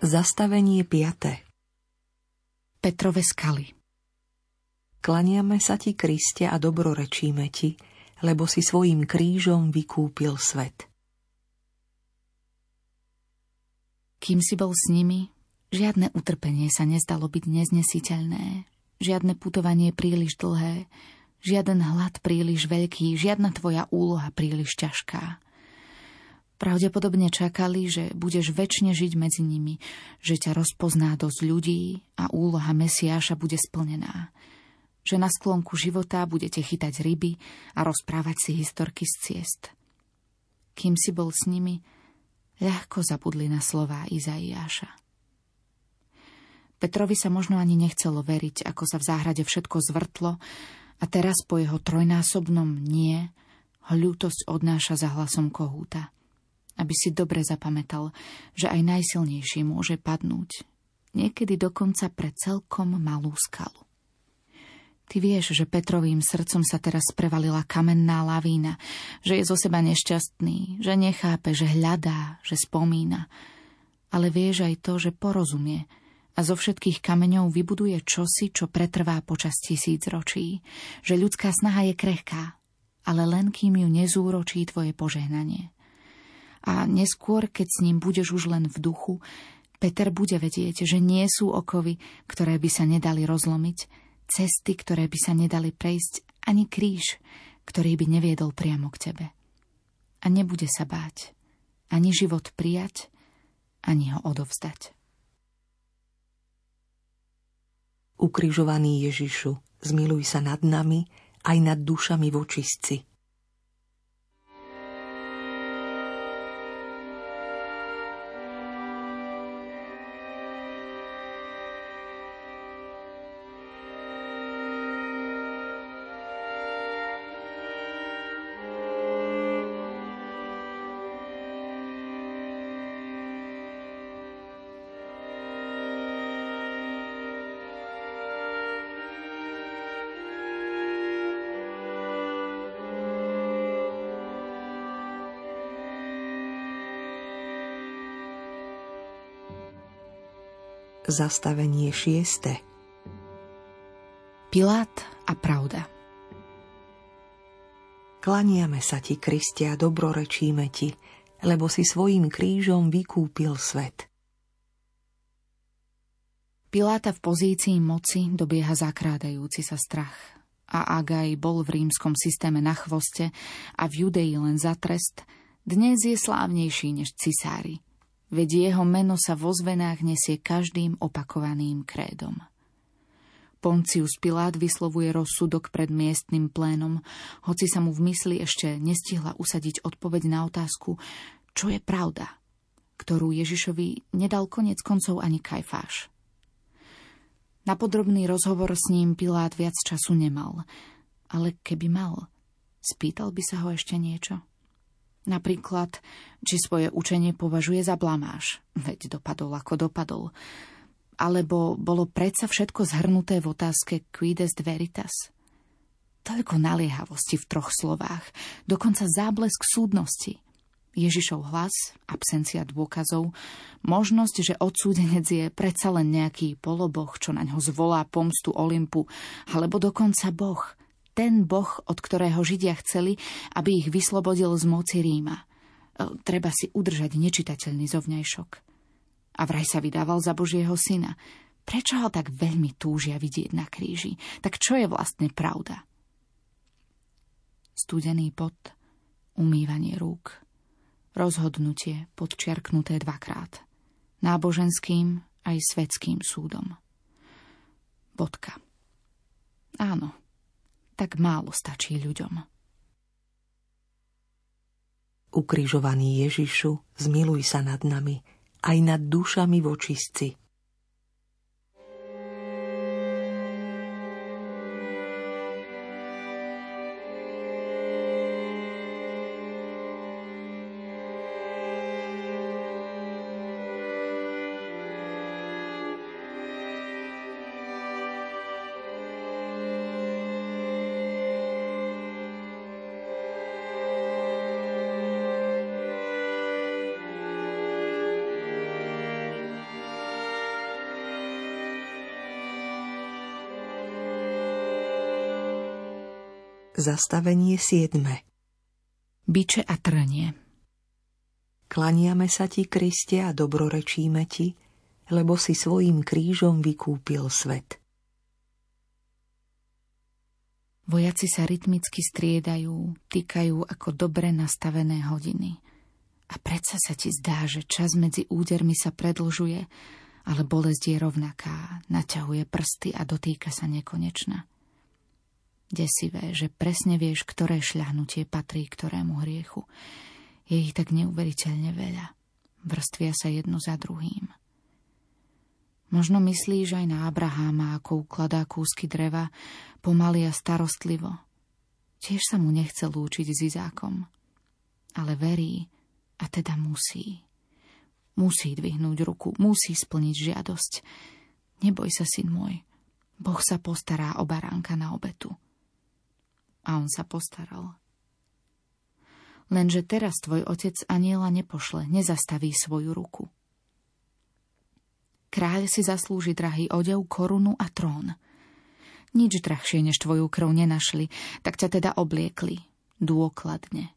Speaker 1: Zastavenie 5.
Speaker 4: Petrove skaly
Speaker 1: Klaniame sa ti, Kriste, a dobrorečíme ti, lebo si svojim krížom vykúpil svet.
Speaker 4: Kým si bol s nimi, žiadne utrpenie sa nezdalo byť neznesiteľné, žiadne putovanie príliš dlhé, žiaden hlad príliš veľký, žiadna tvoja úloha príliš ťažká. Pravdepodobne čakali, že budeš väčšine žiť medzi nimi, že ťa rozpozná dosť ľudí a úloha Mesiáša bude splnená. Že na sklonku života budete chytať ryby a rozprávať si historky z ciest. Kým si bol s nimi, ľahko zabudli na slová Izaiáša. Petrovi sa možno ani nechcelo veriť, ako sa v záhrade všetko zvrtlo a teraz po jeho trojnásobnom nie ho ľútosť odnáša za hlasom kohúta aby si dobre zapamätal, že aj najsilnejší môže padnúť, niekedy dokonca pre celkom malú skalu. Ty vieš, že Petrovým srdcom sa teraz prevalila kamenná lavína, že je zo seba nešťastný, že nechápe, že hľadá, že spomína. Ale vieš aj to, že porozumie a zo všetkých kameňov vybuduje čosi, čo pretrvá počas tisíc ročí. Že ľudská snaha je krehká, ale len kým ju nezúročí tvoje požehnanie a neskôr, keď s ním budeš už len v duchu, Peter bude vedieť, že nie sú okovy, ktoré by sa nedali rozlomiť, cesty, ktoré by sa nedali prejsť, ani kríž, ktorý by neviedol priamo k tebe. A nebude sa báť, ani život prijať, ani ho odovzdať.
Speaker 1: Ukrižovaný Ježišu, zmiluj sa nad nami aj nad dušami vočistci. Zastavenie šieste
Speaker 4: Pilát a pravda
Speaker 1: Klaniame sa ti, Kristia, dobrorečíme ti, lebo si svojim krížom vykúpil svet.
Speaker 4: Piláta v pozícii moci dobieha zakrádajúci sa strach. A ak aj bol v rímskom systéme na chvoste a v Judei len za trest, dnes je slávnejší než cisári – veď jeho meno sa vo zvenách nesie každým opakovaným krédom. Poncius Pilát vyslovuje rozsudok pred miestnym plénom, hoci sa mu v mysli ešte nestihla usadiť odpoveď na otázku, čo je pravda, ktorú Ježišovi nedal konec koncov ani Kajfáš. Na podrobný rozhovor s ním Pilát viac času nemal, ale keby mal, spýtal by sa ho ešte niečo. Napríklad, či svoje učenie považuje za blamáž, veď dopadol ako dopadol. Alebo bolo predsa všetko zhrnuté v otázke quid est veritas. Toľko naliehavosti v troch slovách, dokonca záblesk súdnosti. Ježišov hlas, absencia dôkazov, možnosť, že odsúdenec je predsa len nejaký poloboh, čo na ňo zvolá pomstu Olympu, alebo dokonca Boh – ten boh, od ktorého Židia chceli, aby ich vyslobodil z moci Ríma. E, treba si udržať nečitateľný zovňajšok. A vraj sa vydával za Božieho syna. Prečo ho tak veľmi túžia vidieť na kríži? Tak čo je vlastne pravda? Studený pot, umývanie rúk, rozhodnutie podčiarknuté dvakrát. Náboženským aj svetským súdom. Bodka. Áno, tak málo stačí ľuďom.
Speaker 1: Ukrižovaný Ježišu, zmiluj sa nad nami, aj nad dušami vočistci, Zastavenie 7.
Speaker 4: Biče a trnie.
Speaker 1: Klaniame sa ti, Kriste, a dobrorečíme ti, lebo si svojim krížom vykúpil svet.
Speaker 4: Vojaci sa rytmicky striedajú, týkajú ako dobre nastavené hodiny. A predsa sa ti zdá, že čas medzi údermi sa predlžuje, ale bolesť je rovnaká, naťahuje prsty a dotýka sa nekonečna. Desivé, že presne vieš, ktoré šľahnutie patrí ktorému hriechu. Je ich tak neuveriteľne veľa. Vrstvia sa jedno za druhým. Možno myslíš aj na Abraháma, ako ukladá kúsky dreva, pomaly a starostlivo. Tiež sa mu nechce lúčiť s Izákom. Ale verí, a teda musí. Musí dvihnúť ruku, musí splniť žiadosť. Neboj sa, syn môj. Boh sa postará o baránka na obetu. A on sa postaral. Lenže teraz tvoj otec aniela nepošle, nezastaví svoju ruku. Kráľ si zaslúži drahý odev, korunu a trón. Nič drahšie než tvoju krv nenašli, tak ťa teda obliekli. Dôkladne.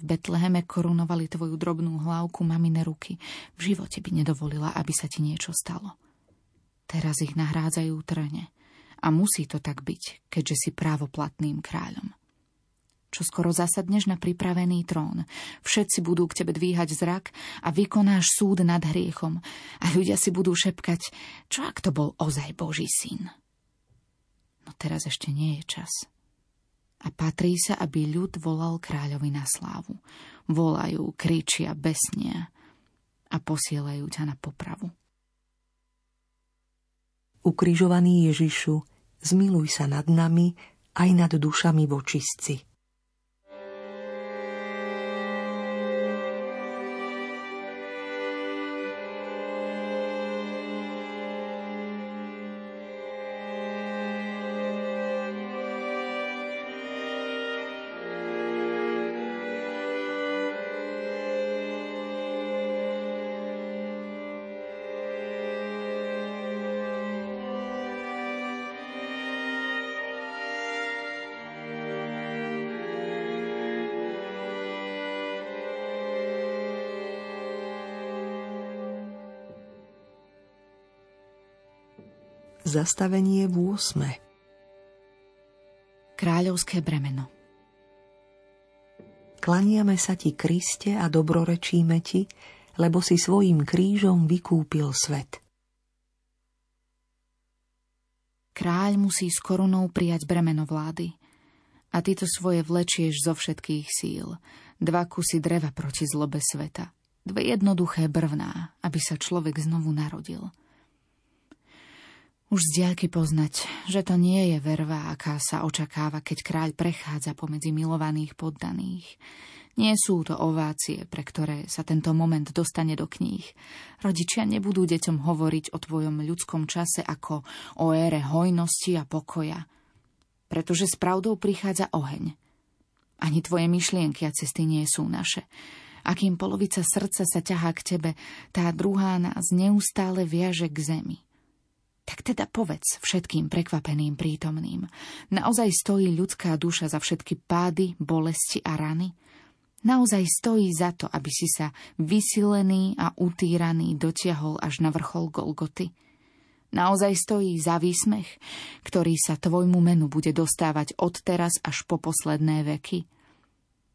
Speaker 4: V Betleheme korunovali tvoju drobnú hlavku mamine ruky. V živote by nedovolila, aby sa ti niečo stalo. Teraz ich nahrádzajú trne. A musí to tak byť, keďže si právoplatným kráľom. Čo skoro zasadneš na pripravený trón. Všetci budú k tebe dvíhať zrak a vykonáš súd nad hriechom. A ľudia si budú šepkať, čo ak to bol ozaj Boží syn. No teraz ešte nie je čas. A patrí sa, aby ľud volal kráľovi na slávu. Volajú, kričia, besnia a posielajú ťa na popravu.
Speaker 1: Ukrižovaný Ježišu, zmiluj sa nad nami aj nad dušami vočistci. Zastavenie v 8.
Speaker 4: Kráľovské bremeno
Speaker 1: Klaniame sa ti, Kriste, a dobrorečíme ti, lebo si svojim krížom vykúpil svet.
Speaker 4: Kráľ musí s korunou prijať bremeno vlády. A ty to svoje vlečieš zo všetkých síl. Dva kusy dreva proti zlobe sveta. Dve jednoduché brvná, aby sa človek znovu narodil – už z diaľky poznať, že to nie je verva, aká sa očakáva, keď kráľ prechádza pomedzi milovaných poddaných. Nie sú to ovácie, pre ktoré sa tento moment dostane do kníh. Rodičia nebudú deťom hovoriť o tvojom ľudskom čase ako o ére hojnosti a pokoja. Pretože s pravdou prichádza oheň. Ani tvoje myšlienky a cesty nie sú naše. Akým polovica srdca sa ťahá k tebe, tá druhá nás neustále viaže k zemi. Tak teda povedz všetkým prekvapeným prítomným. Naozaj stojí ľudská duša za všetky pády, bolesti a rany? Naozaj stojí za to, aby si sa vysilený a utýraný dotiahol až na vrchol Golgoty? Naozaj stojí za výsmech, ktorý sa tvojmu menu bude dostávať od teraz až po posledné veky?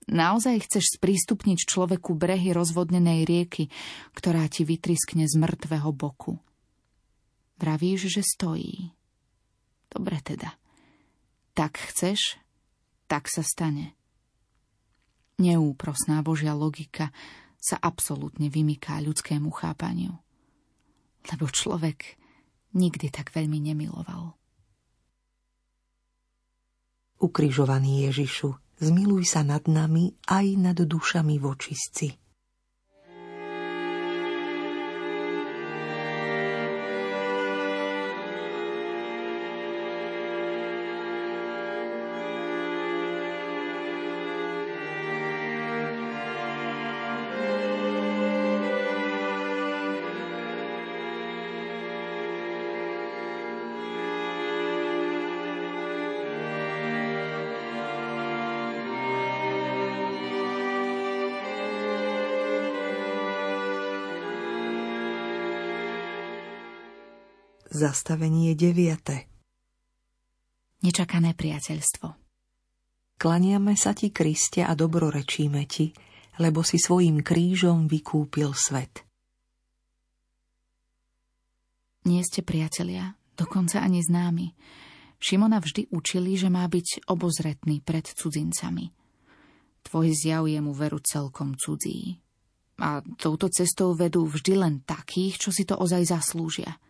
Speaker 4: Naozaj chceš sprístupniť človeku brehy rozvodnenej rieky, ktorá ti vytriskne z mŕtvého boku? Vravíš, že stojí. Dobre teda. Tak chceš, tak sa stane. Neúprosná Božia logika sa absolútne vymyká ľudskému chápaniu. Lebo človek nikdy tak veľmi nemiloval.
Speaker 1: Ukrižovaný Ježišu, zmiluj sa nad nami aj nad dušami vočistci. Zastavenie 9.
Speaker 4: Nečakané priateľstvo.
Speaker 1: Klaniame sa ti, Kriste, a dobrorečíme ti, lebo si svojim krížom vykúpil svet.
Speaker 4: Nie ste priatelia, dokonca ani známi. Šimona vždy učili, že má byť obozretný pred cudzincami. Tvoj zjav je mu veru celkom cudzí. A touto cestou vedú vždy len takých, čo si to ozaj zaslúžia.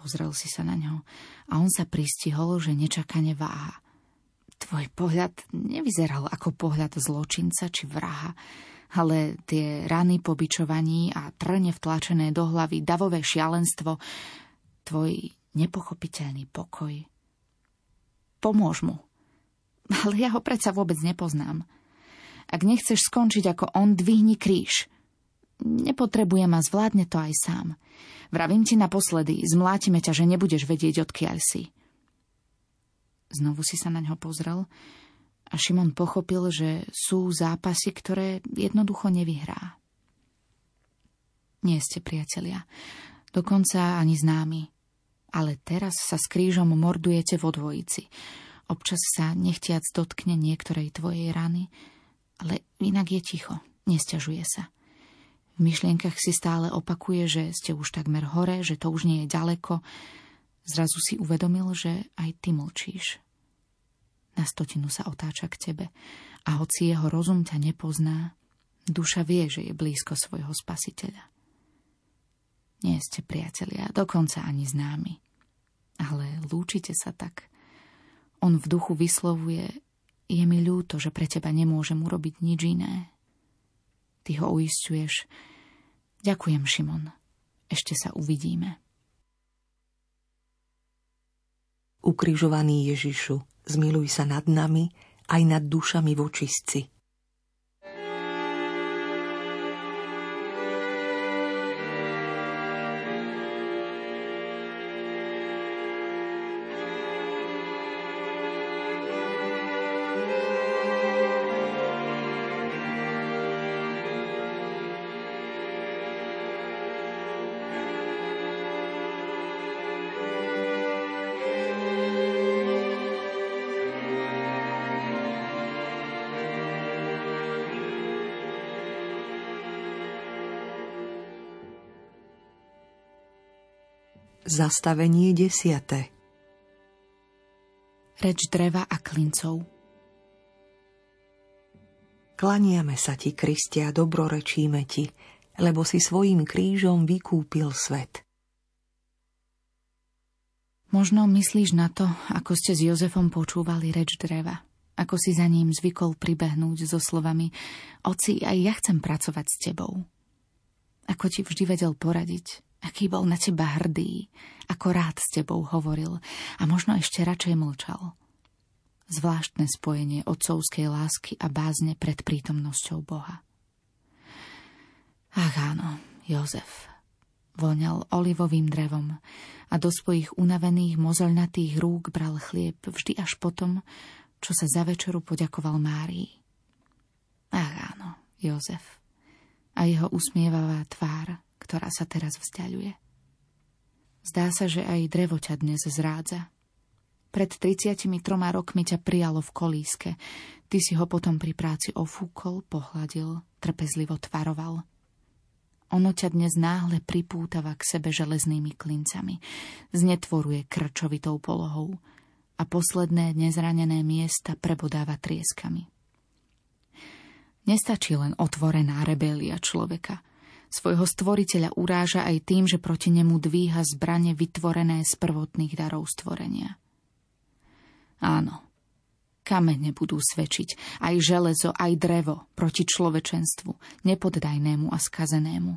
Speaker 4: Pozrel si sa na ňo a on sa pristihol, že nečakane váha. Tvoj pohľad nevyzeral ako pohľad zločinca či vraha, ale tie rany po bičovaní a trne vtlačené do hlavy, davové šialenstvo, tvoj nepochopiteľný pokoj. Pomôž mu. Ale ja ho predsa vôbec nepoznám. Ak nechceš skončiť ako on, dvihni kríž. Nepotrebuje ma, zvládne to aj sám. Vravím ti naposledy, zmlátime ťa, že nebudeš vedieť, odkiaľ si. Znovu si sa na ňo pozrel a Šimon pochopil, že sú zápasy, ktoré jednoducho nevyhrá. Nie ste priatelia, dokonca ani známi. Ale teraz sa s krížom mordujete vo dvojici. Občas sa nechtiac dotkne niektorej tvojej rany, ale inak je ticho, nestiažuje sa. V myšlienkach si stále opakuje, že ste už takmer hore, že to už nie je ďaleko. Zrazu si uvedomil, že aj ty mlčíš. Na stotinu sa otáča k tebe a hoci jeho rozum ťa nepozná, duša vie, že je blízko svojho spasiteľa. Nie ste priatelia, dokonca ani známi. Ale lúčite sa tak. On v duchu vyslovuje, je mi ľúto, že pre teba nemôžem urobiť nič iné. Ty ho uistuješ, Ďakujem, Šimon. Ešte sa uvidíme.
Speaker 1: Ukrižovaný Ježišu, zmiluj sa nad nami aj nad dušami vočistci. Zastavenie desiate
Speaker 4: Reč dreva a klincov
Speaker 1: Klaniame sa ti, Kristia, dobrorečíme ti, lebo si svojim krížom vykúpil svet.
Speaker 4: Možno myslíš na to, ako ste s Jozefom počúvali reč dreva, ako si za ním zvykol pribehnúť so slovami Oci, aj ja chcem pracovať s tebou. Ako ti vždy vedel poradiť, aký bol na teba hrdý, ako rád s tebou hovoril a možno ešte radšej mlčal. Zvláštne spojenie otcovskej lásky a bázne pred prítomnosťou Boha. Ach áno, Jozef. Voňal olivovým drevom a do svojich unavených mozelnatých rúk bral chlieb vždy až potom, čo sa za večeru poďakoval Márii. Ach áno, Jozef. A jeho usmievavá tvár, ktorá sa teraz vzdialuje. Zdá sa, že aj drevo ťa dnes zrádza. Pred 33 rokmi ťa prijalo v kolíske. Ty si ho potom pri práci ofúkol, pohľadil, trpezlivo tvaroval. Ono ťa dnes náhle pripútava k sebe železnými klincami, znetvoruje krčovitou polohou a posledné nezranené miesta prebodáva trieskami. Nestačí len otvorená rebelia človeka – Svojho stvoriteľa uráža aj tým, že proti nemu dvíha zbranie vytvorené z prvotných darov stvorenia. Áno, kamene budú svedčiť, aj železo, aj drevo proti človečenstvu, nepoddajnému a skazenému,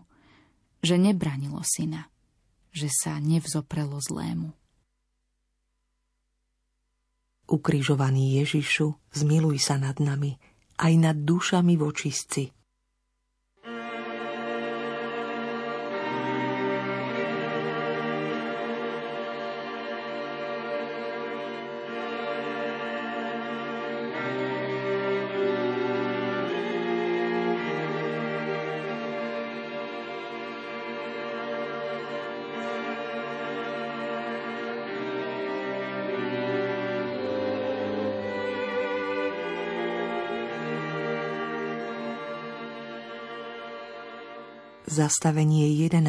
Speaker 4: že nebranilo syna, že sa nevzoprelo zlému.
Speaker 1: Ukrižovaný Ježišu, zmiluj sa nad nami, aj nad dušami vočistci, Zastavenie 11.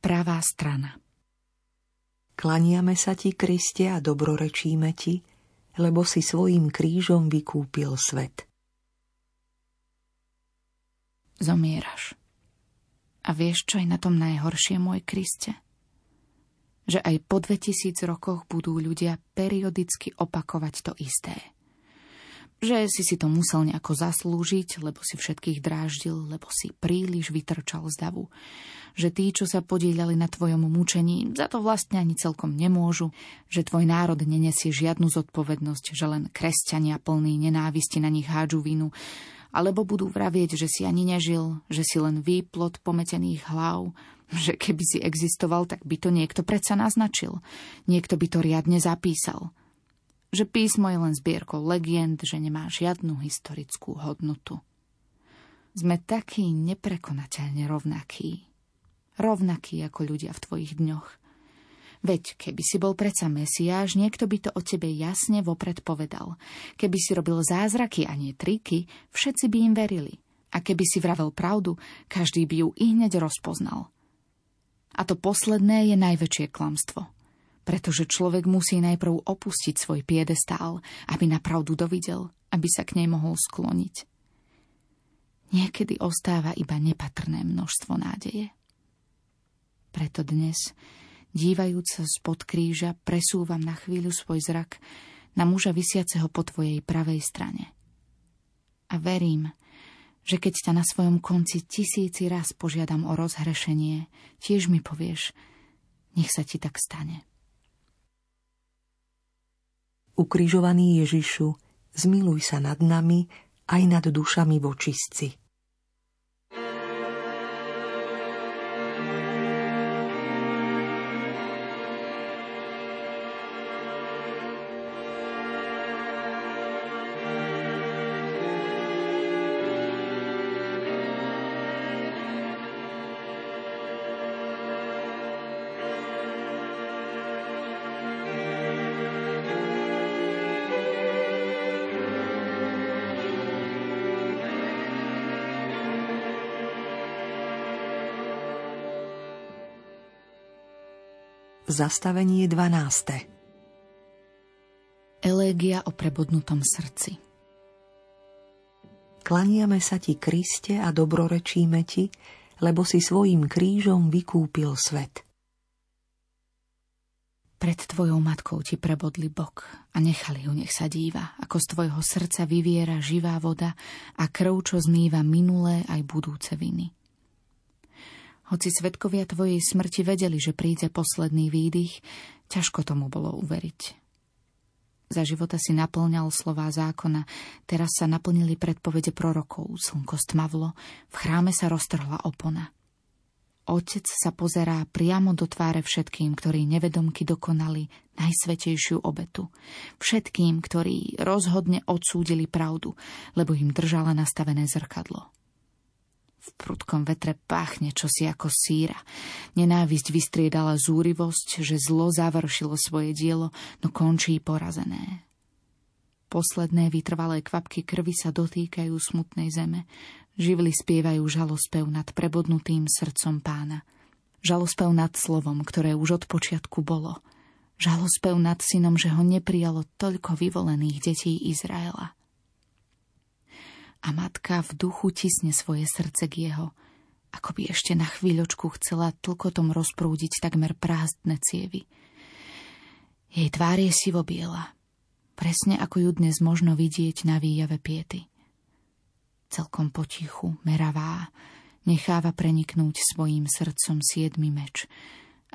Speaker 4: Pravá strana.
Speaker 1: Klaniame sa ti, Kriste, a dobrorečíme ti, lebo si svojim krížom vykúpil svet.
Speaker 4: Zomieraš. A vieš, čo je na tom najhoršie, môj Kriste? Že aj po 2000 rokoch budú ľudia periodicky opakovať to isté. Že si si to musel nejako zaslúžiť, lebo si všetkých dráždil, lebo si príliš vytrčal z davu. Že tí, čo sa podielali na tvojom mučení, za to vlastne ani celkom nemôžu. Že tvoj národ nenesie žiadnu zodpovednosť, že len kresťania plní nenávisti na nich hádžu vinu alebo budú vravieť, že si ani nežil, že si len výplot pometených hlav, že keby si existoval, tak by to niekto predsa naznačil. Niekto by to riadne zapísal. Že písmo je len zbierkou legend, že nemá žiadnu historickú hodnotu. Sme takí neprekonateľne rovnakí. Rovnakí ako ľudia v tvojich dňoch – Veď keby si bol predsa Mesiáš, niekto by to o tebe jasne vopred povedal. Keby si robil zázraky a nie triky, všetci by im verili. A keby si vravel pravdu, každý by ju i hneď rozpoznal. A to posledné je najväčšie klamstvo. Pretože človek musí najprv opustiť svoj piedestál, aby na pravdu dovidel, aby sa k nej mohol skloniť. Niekedy ostáva iba nepatrné množstvo nádeje. Preto dnes Dívajúc sa spod kríža, presúvam na chvíľu svoj zrak na muža vysiaceho po tvojej pravej strane. A verím, že keď ťa na svojom konci tisíci raz požiadam o rozhrešenie, tiež mi povieš, nech sa ti tak stane.
Speaker 1: Ukrižovaný Ježišu, zmiluj sa nad nami aj nad dušami vočistci. Zastavenie 12.
Speaker 4: Elégia o prebodnutom srdci
Speaker 1: Klaniame sa ti, Kriste, a dobrorečíme ti, lebo si svojim krížom vykúpil svet.
Speaker 4: Pred tvojou matkou ti prebodli bok a nechali ju, nech sa díva, ako z tvojho srdca vyviera živá voda a krv, čo zmýva minulé aj budúce viny. Hoci svetkovia tvojej smrti vedeli, že príde posledný výdych, ťažko tomu bolo uveriť. Za života si naplňal slová zákona, teraz sa naplnili predpovede prorokov, slnko stmavlo, v chráme sa roztrhla opona. Otec sa pozerá priamo do tváre všetkým, ktorí nevedomky dokonali najsvetejšiu obetu. Všetkým, ktorí rozhodne odsúdili pravdu, lebo im držala nastavené zrkadlo. V prudkom vetre páchne čosi ako síra. Nenávisť vystriedala zúrivosť, že zlo završilo svoje dielo, no končí porazené. Posledné vytrvalé kvapky krvi sa dotýkajú smutnej zeme. Živly spievajú žalospev nad prebodnutým srdcom pána. Žalospev nad slovom, ktoré už od počiatku bolo. Žalospev nad synom, že ho neprijalo toľko vyvolených detí Izraela a matka v duchu tisne svoje srdce k jeho, ako by ešte na chvíľočku chcela tlkotom rozprúdiť takmer prázdne cievy. Jej tvár je sivobiela, presne ako ju dnes možno vidieť na výjave piety. Celkom potichu, meravá, necháva preniknúť svojim srdcom siedmy meč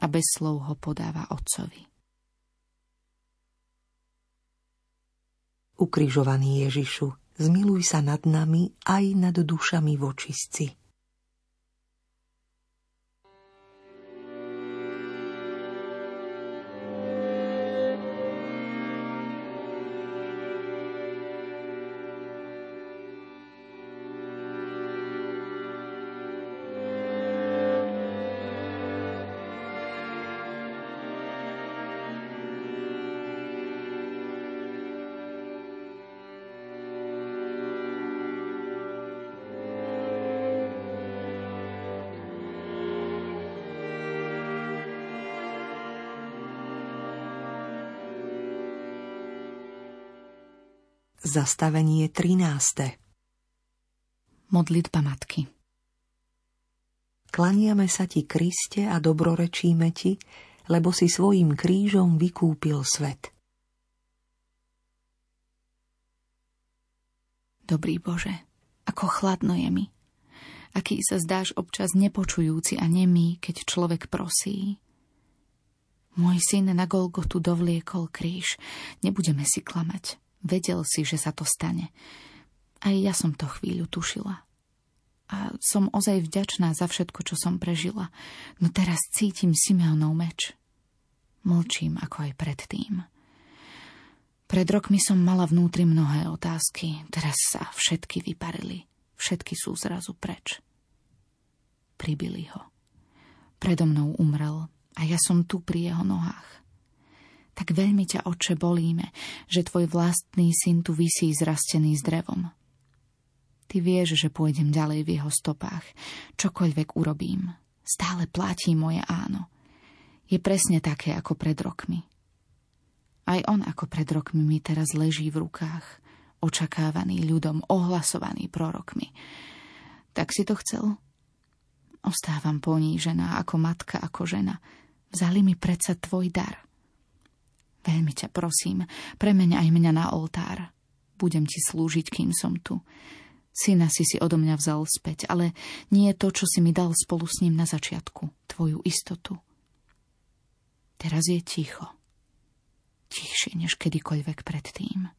Speaker 4: a bez slov ho podáva otcovi.
Speaker 1: Ukrižovaný Ježišu, zmiluj sa nad nami aj nad dušami vočistci. Zastavenie 13.
Speaker 4: Modlitba Matky
Speaker 1: Klaniame sa ti, Kriste, a dobrorečíme ti, lebo si svojim krížom vykúpil svet.
Speaker 4: Dobrý Bože, ako chladno je mi. Aký sa zdáš občas nepočujúci a nemý, keď človek prosí. Môj syn na Golgotu dovliekol kríž. Nebudeme si klamať. Vedel si, že sa to stane. Aj ja som to chvíľu tušila. A som ozaj vďačná za všetko, čo som prežila. No teraz cítim Simeonov meč. Mlčím ako aj predtým. Pred rokmi som mala vnútri mnohé otázky, teraz sa všetky vyparili. Všetky sú zrazu preč. Pribili ho. Predo mnou umrel a ja som tu pri jeho nohách. Tak veľmi ťa, oče, bolíme, že tvoj vlastný syn tu vysí zrastený s drevom. Ty vieš, že pôjdem ďalej v jeho stopách. Čokoľvek urobím. Stále platí moje áno. Je presne také ako pred rokmi. Aj on ako pred rokmi mi teraz leží v rukách, očakávaný ľudom, ohlasovaný prorokmi. Tak si to chcel? Ostávam ponížená ako matka, ako žena. Vzali mi predsa tvoj dar. Veľmi ťa prosím, premeň aj mňa na oltár. Budem ti slúžiť, kým som tu. Syna si si odo mňa vzal späť, ale nie to, čo si mi dal spolu s ním na začiatku, tvoju istotu. Teraz je ticho tichšie než kedykoľvek predtým.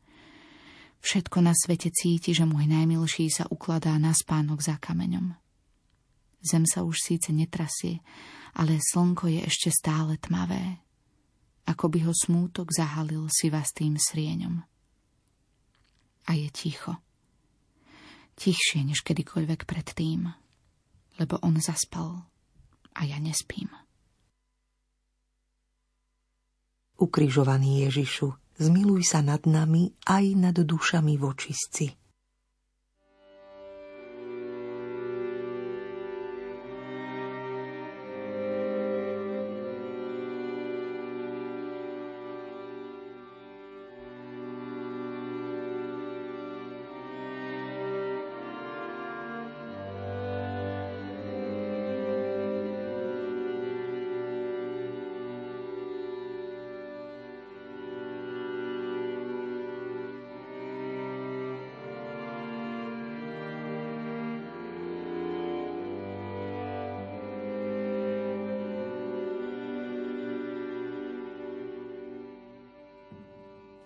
Speaker 4: Všetko na svete cíti, že môj najmilší sa ukladá na spánok za kameňom. Zem sa už síce netrasie, ale slnko je ešte stále tmavé. Ako by ho smútok zahalil si tým srieňom. A je ticho. Tichšie než kedykoľvek predtým, lebo on zaspal a ja nespím.
Speaker 1: Ukrižovaný Ježišu, zmiluj sa nad nami aj nad dušami vočistci.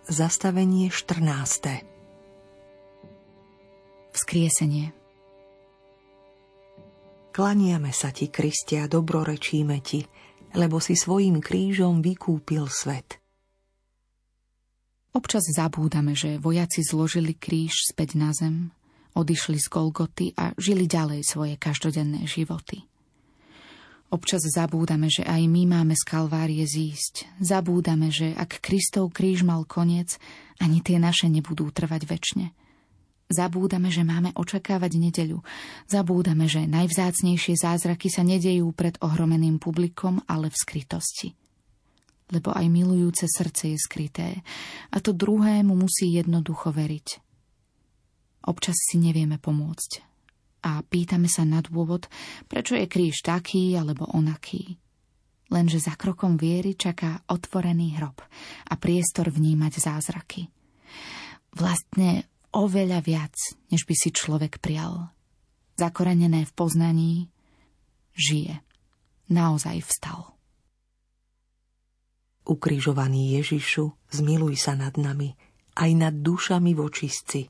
Speaker 1: Zastavenie 14. Vzkriesenie Klaniame sa ti, Kristia, dobrorečíme ti, lebo si svojim krížom vykúpil svet.
Speaker 4: Občas zabúdame, že vojaci zložili kríž späť na zem, odišli z Golgoty a žili ďalej svoje každodenné životy. Občas zabúdame, že aj my máme z Kalvárie zísť. Zabúdame, že ak Kristov kríž mal koniec, ani tie naše nebudú trvať väčšine. Zabúdame, že máme očakávať nedeľu. Zabúdame, že najvzácnejšie zázraky sa nedejú pred ohromeným publikom, ale v skrytosti. Lebo aj milujúce srdce je skryté a to druhému musí jednoducho veriť. Občas si nevieme pomôcť a pýtame sa na dôvod, prečo je kríž taký alebo onaký. Lenže za krokom viery čaká otvorený hrob a priestor vnímať zázraky. Vlastne oveľa viac, než by si človek prial. Zakorenené v poznaní, žije. Naozaj vstal.
Speaker 1: Ukrižovaný Ježišu, zmiluj sa nad nami, aj nad dušami vočistci,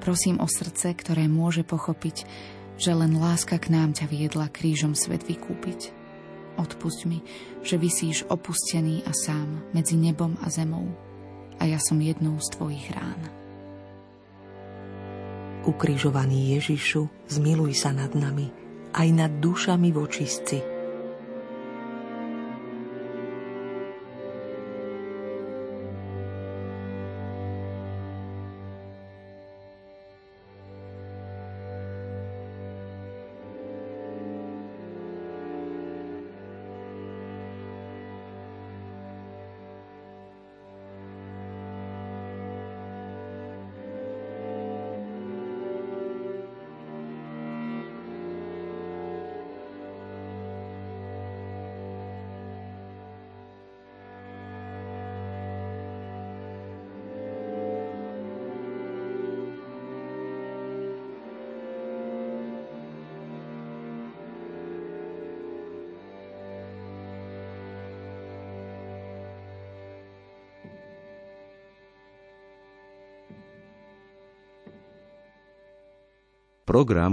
Speaker 4: Prosím o srdce, ktoré môže pochopiť, že len láska k nám ťa viedla krížom svet vykúpiť. Odpusť mi, že vysíš opustený a sám medzi nebom a zemou a ja som jednou z tvojich rán.
Speaker 1: Ukrižovaný Ježišu, zmiluj sa nad nami, aj nad dušami vočistci,
Speaker 12: program,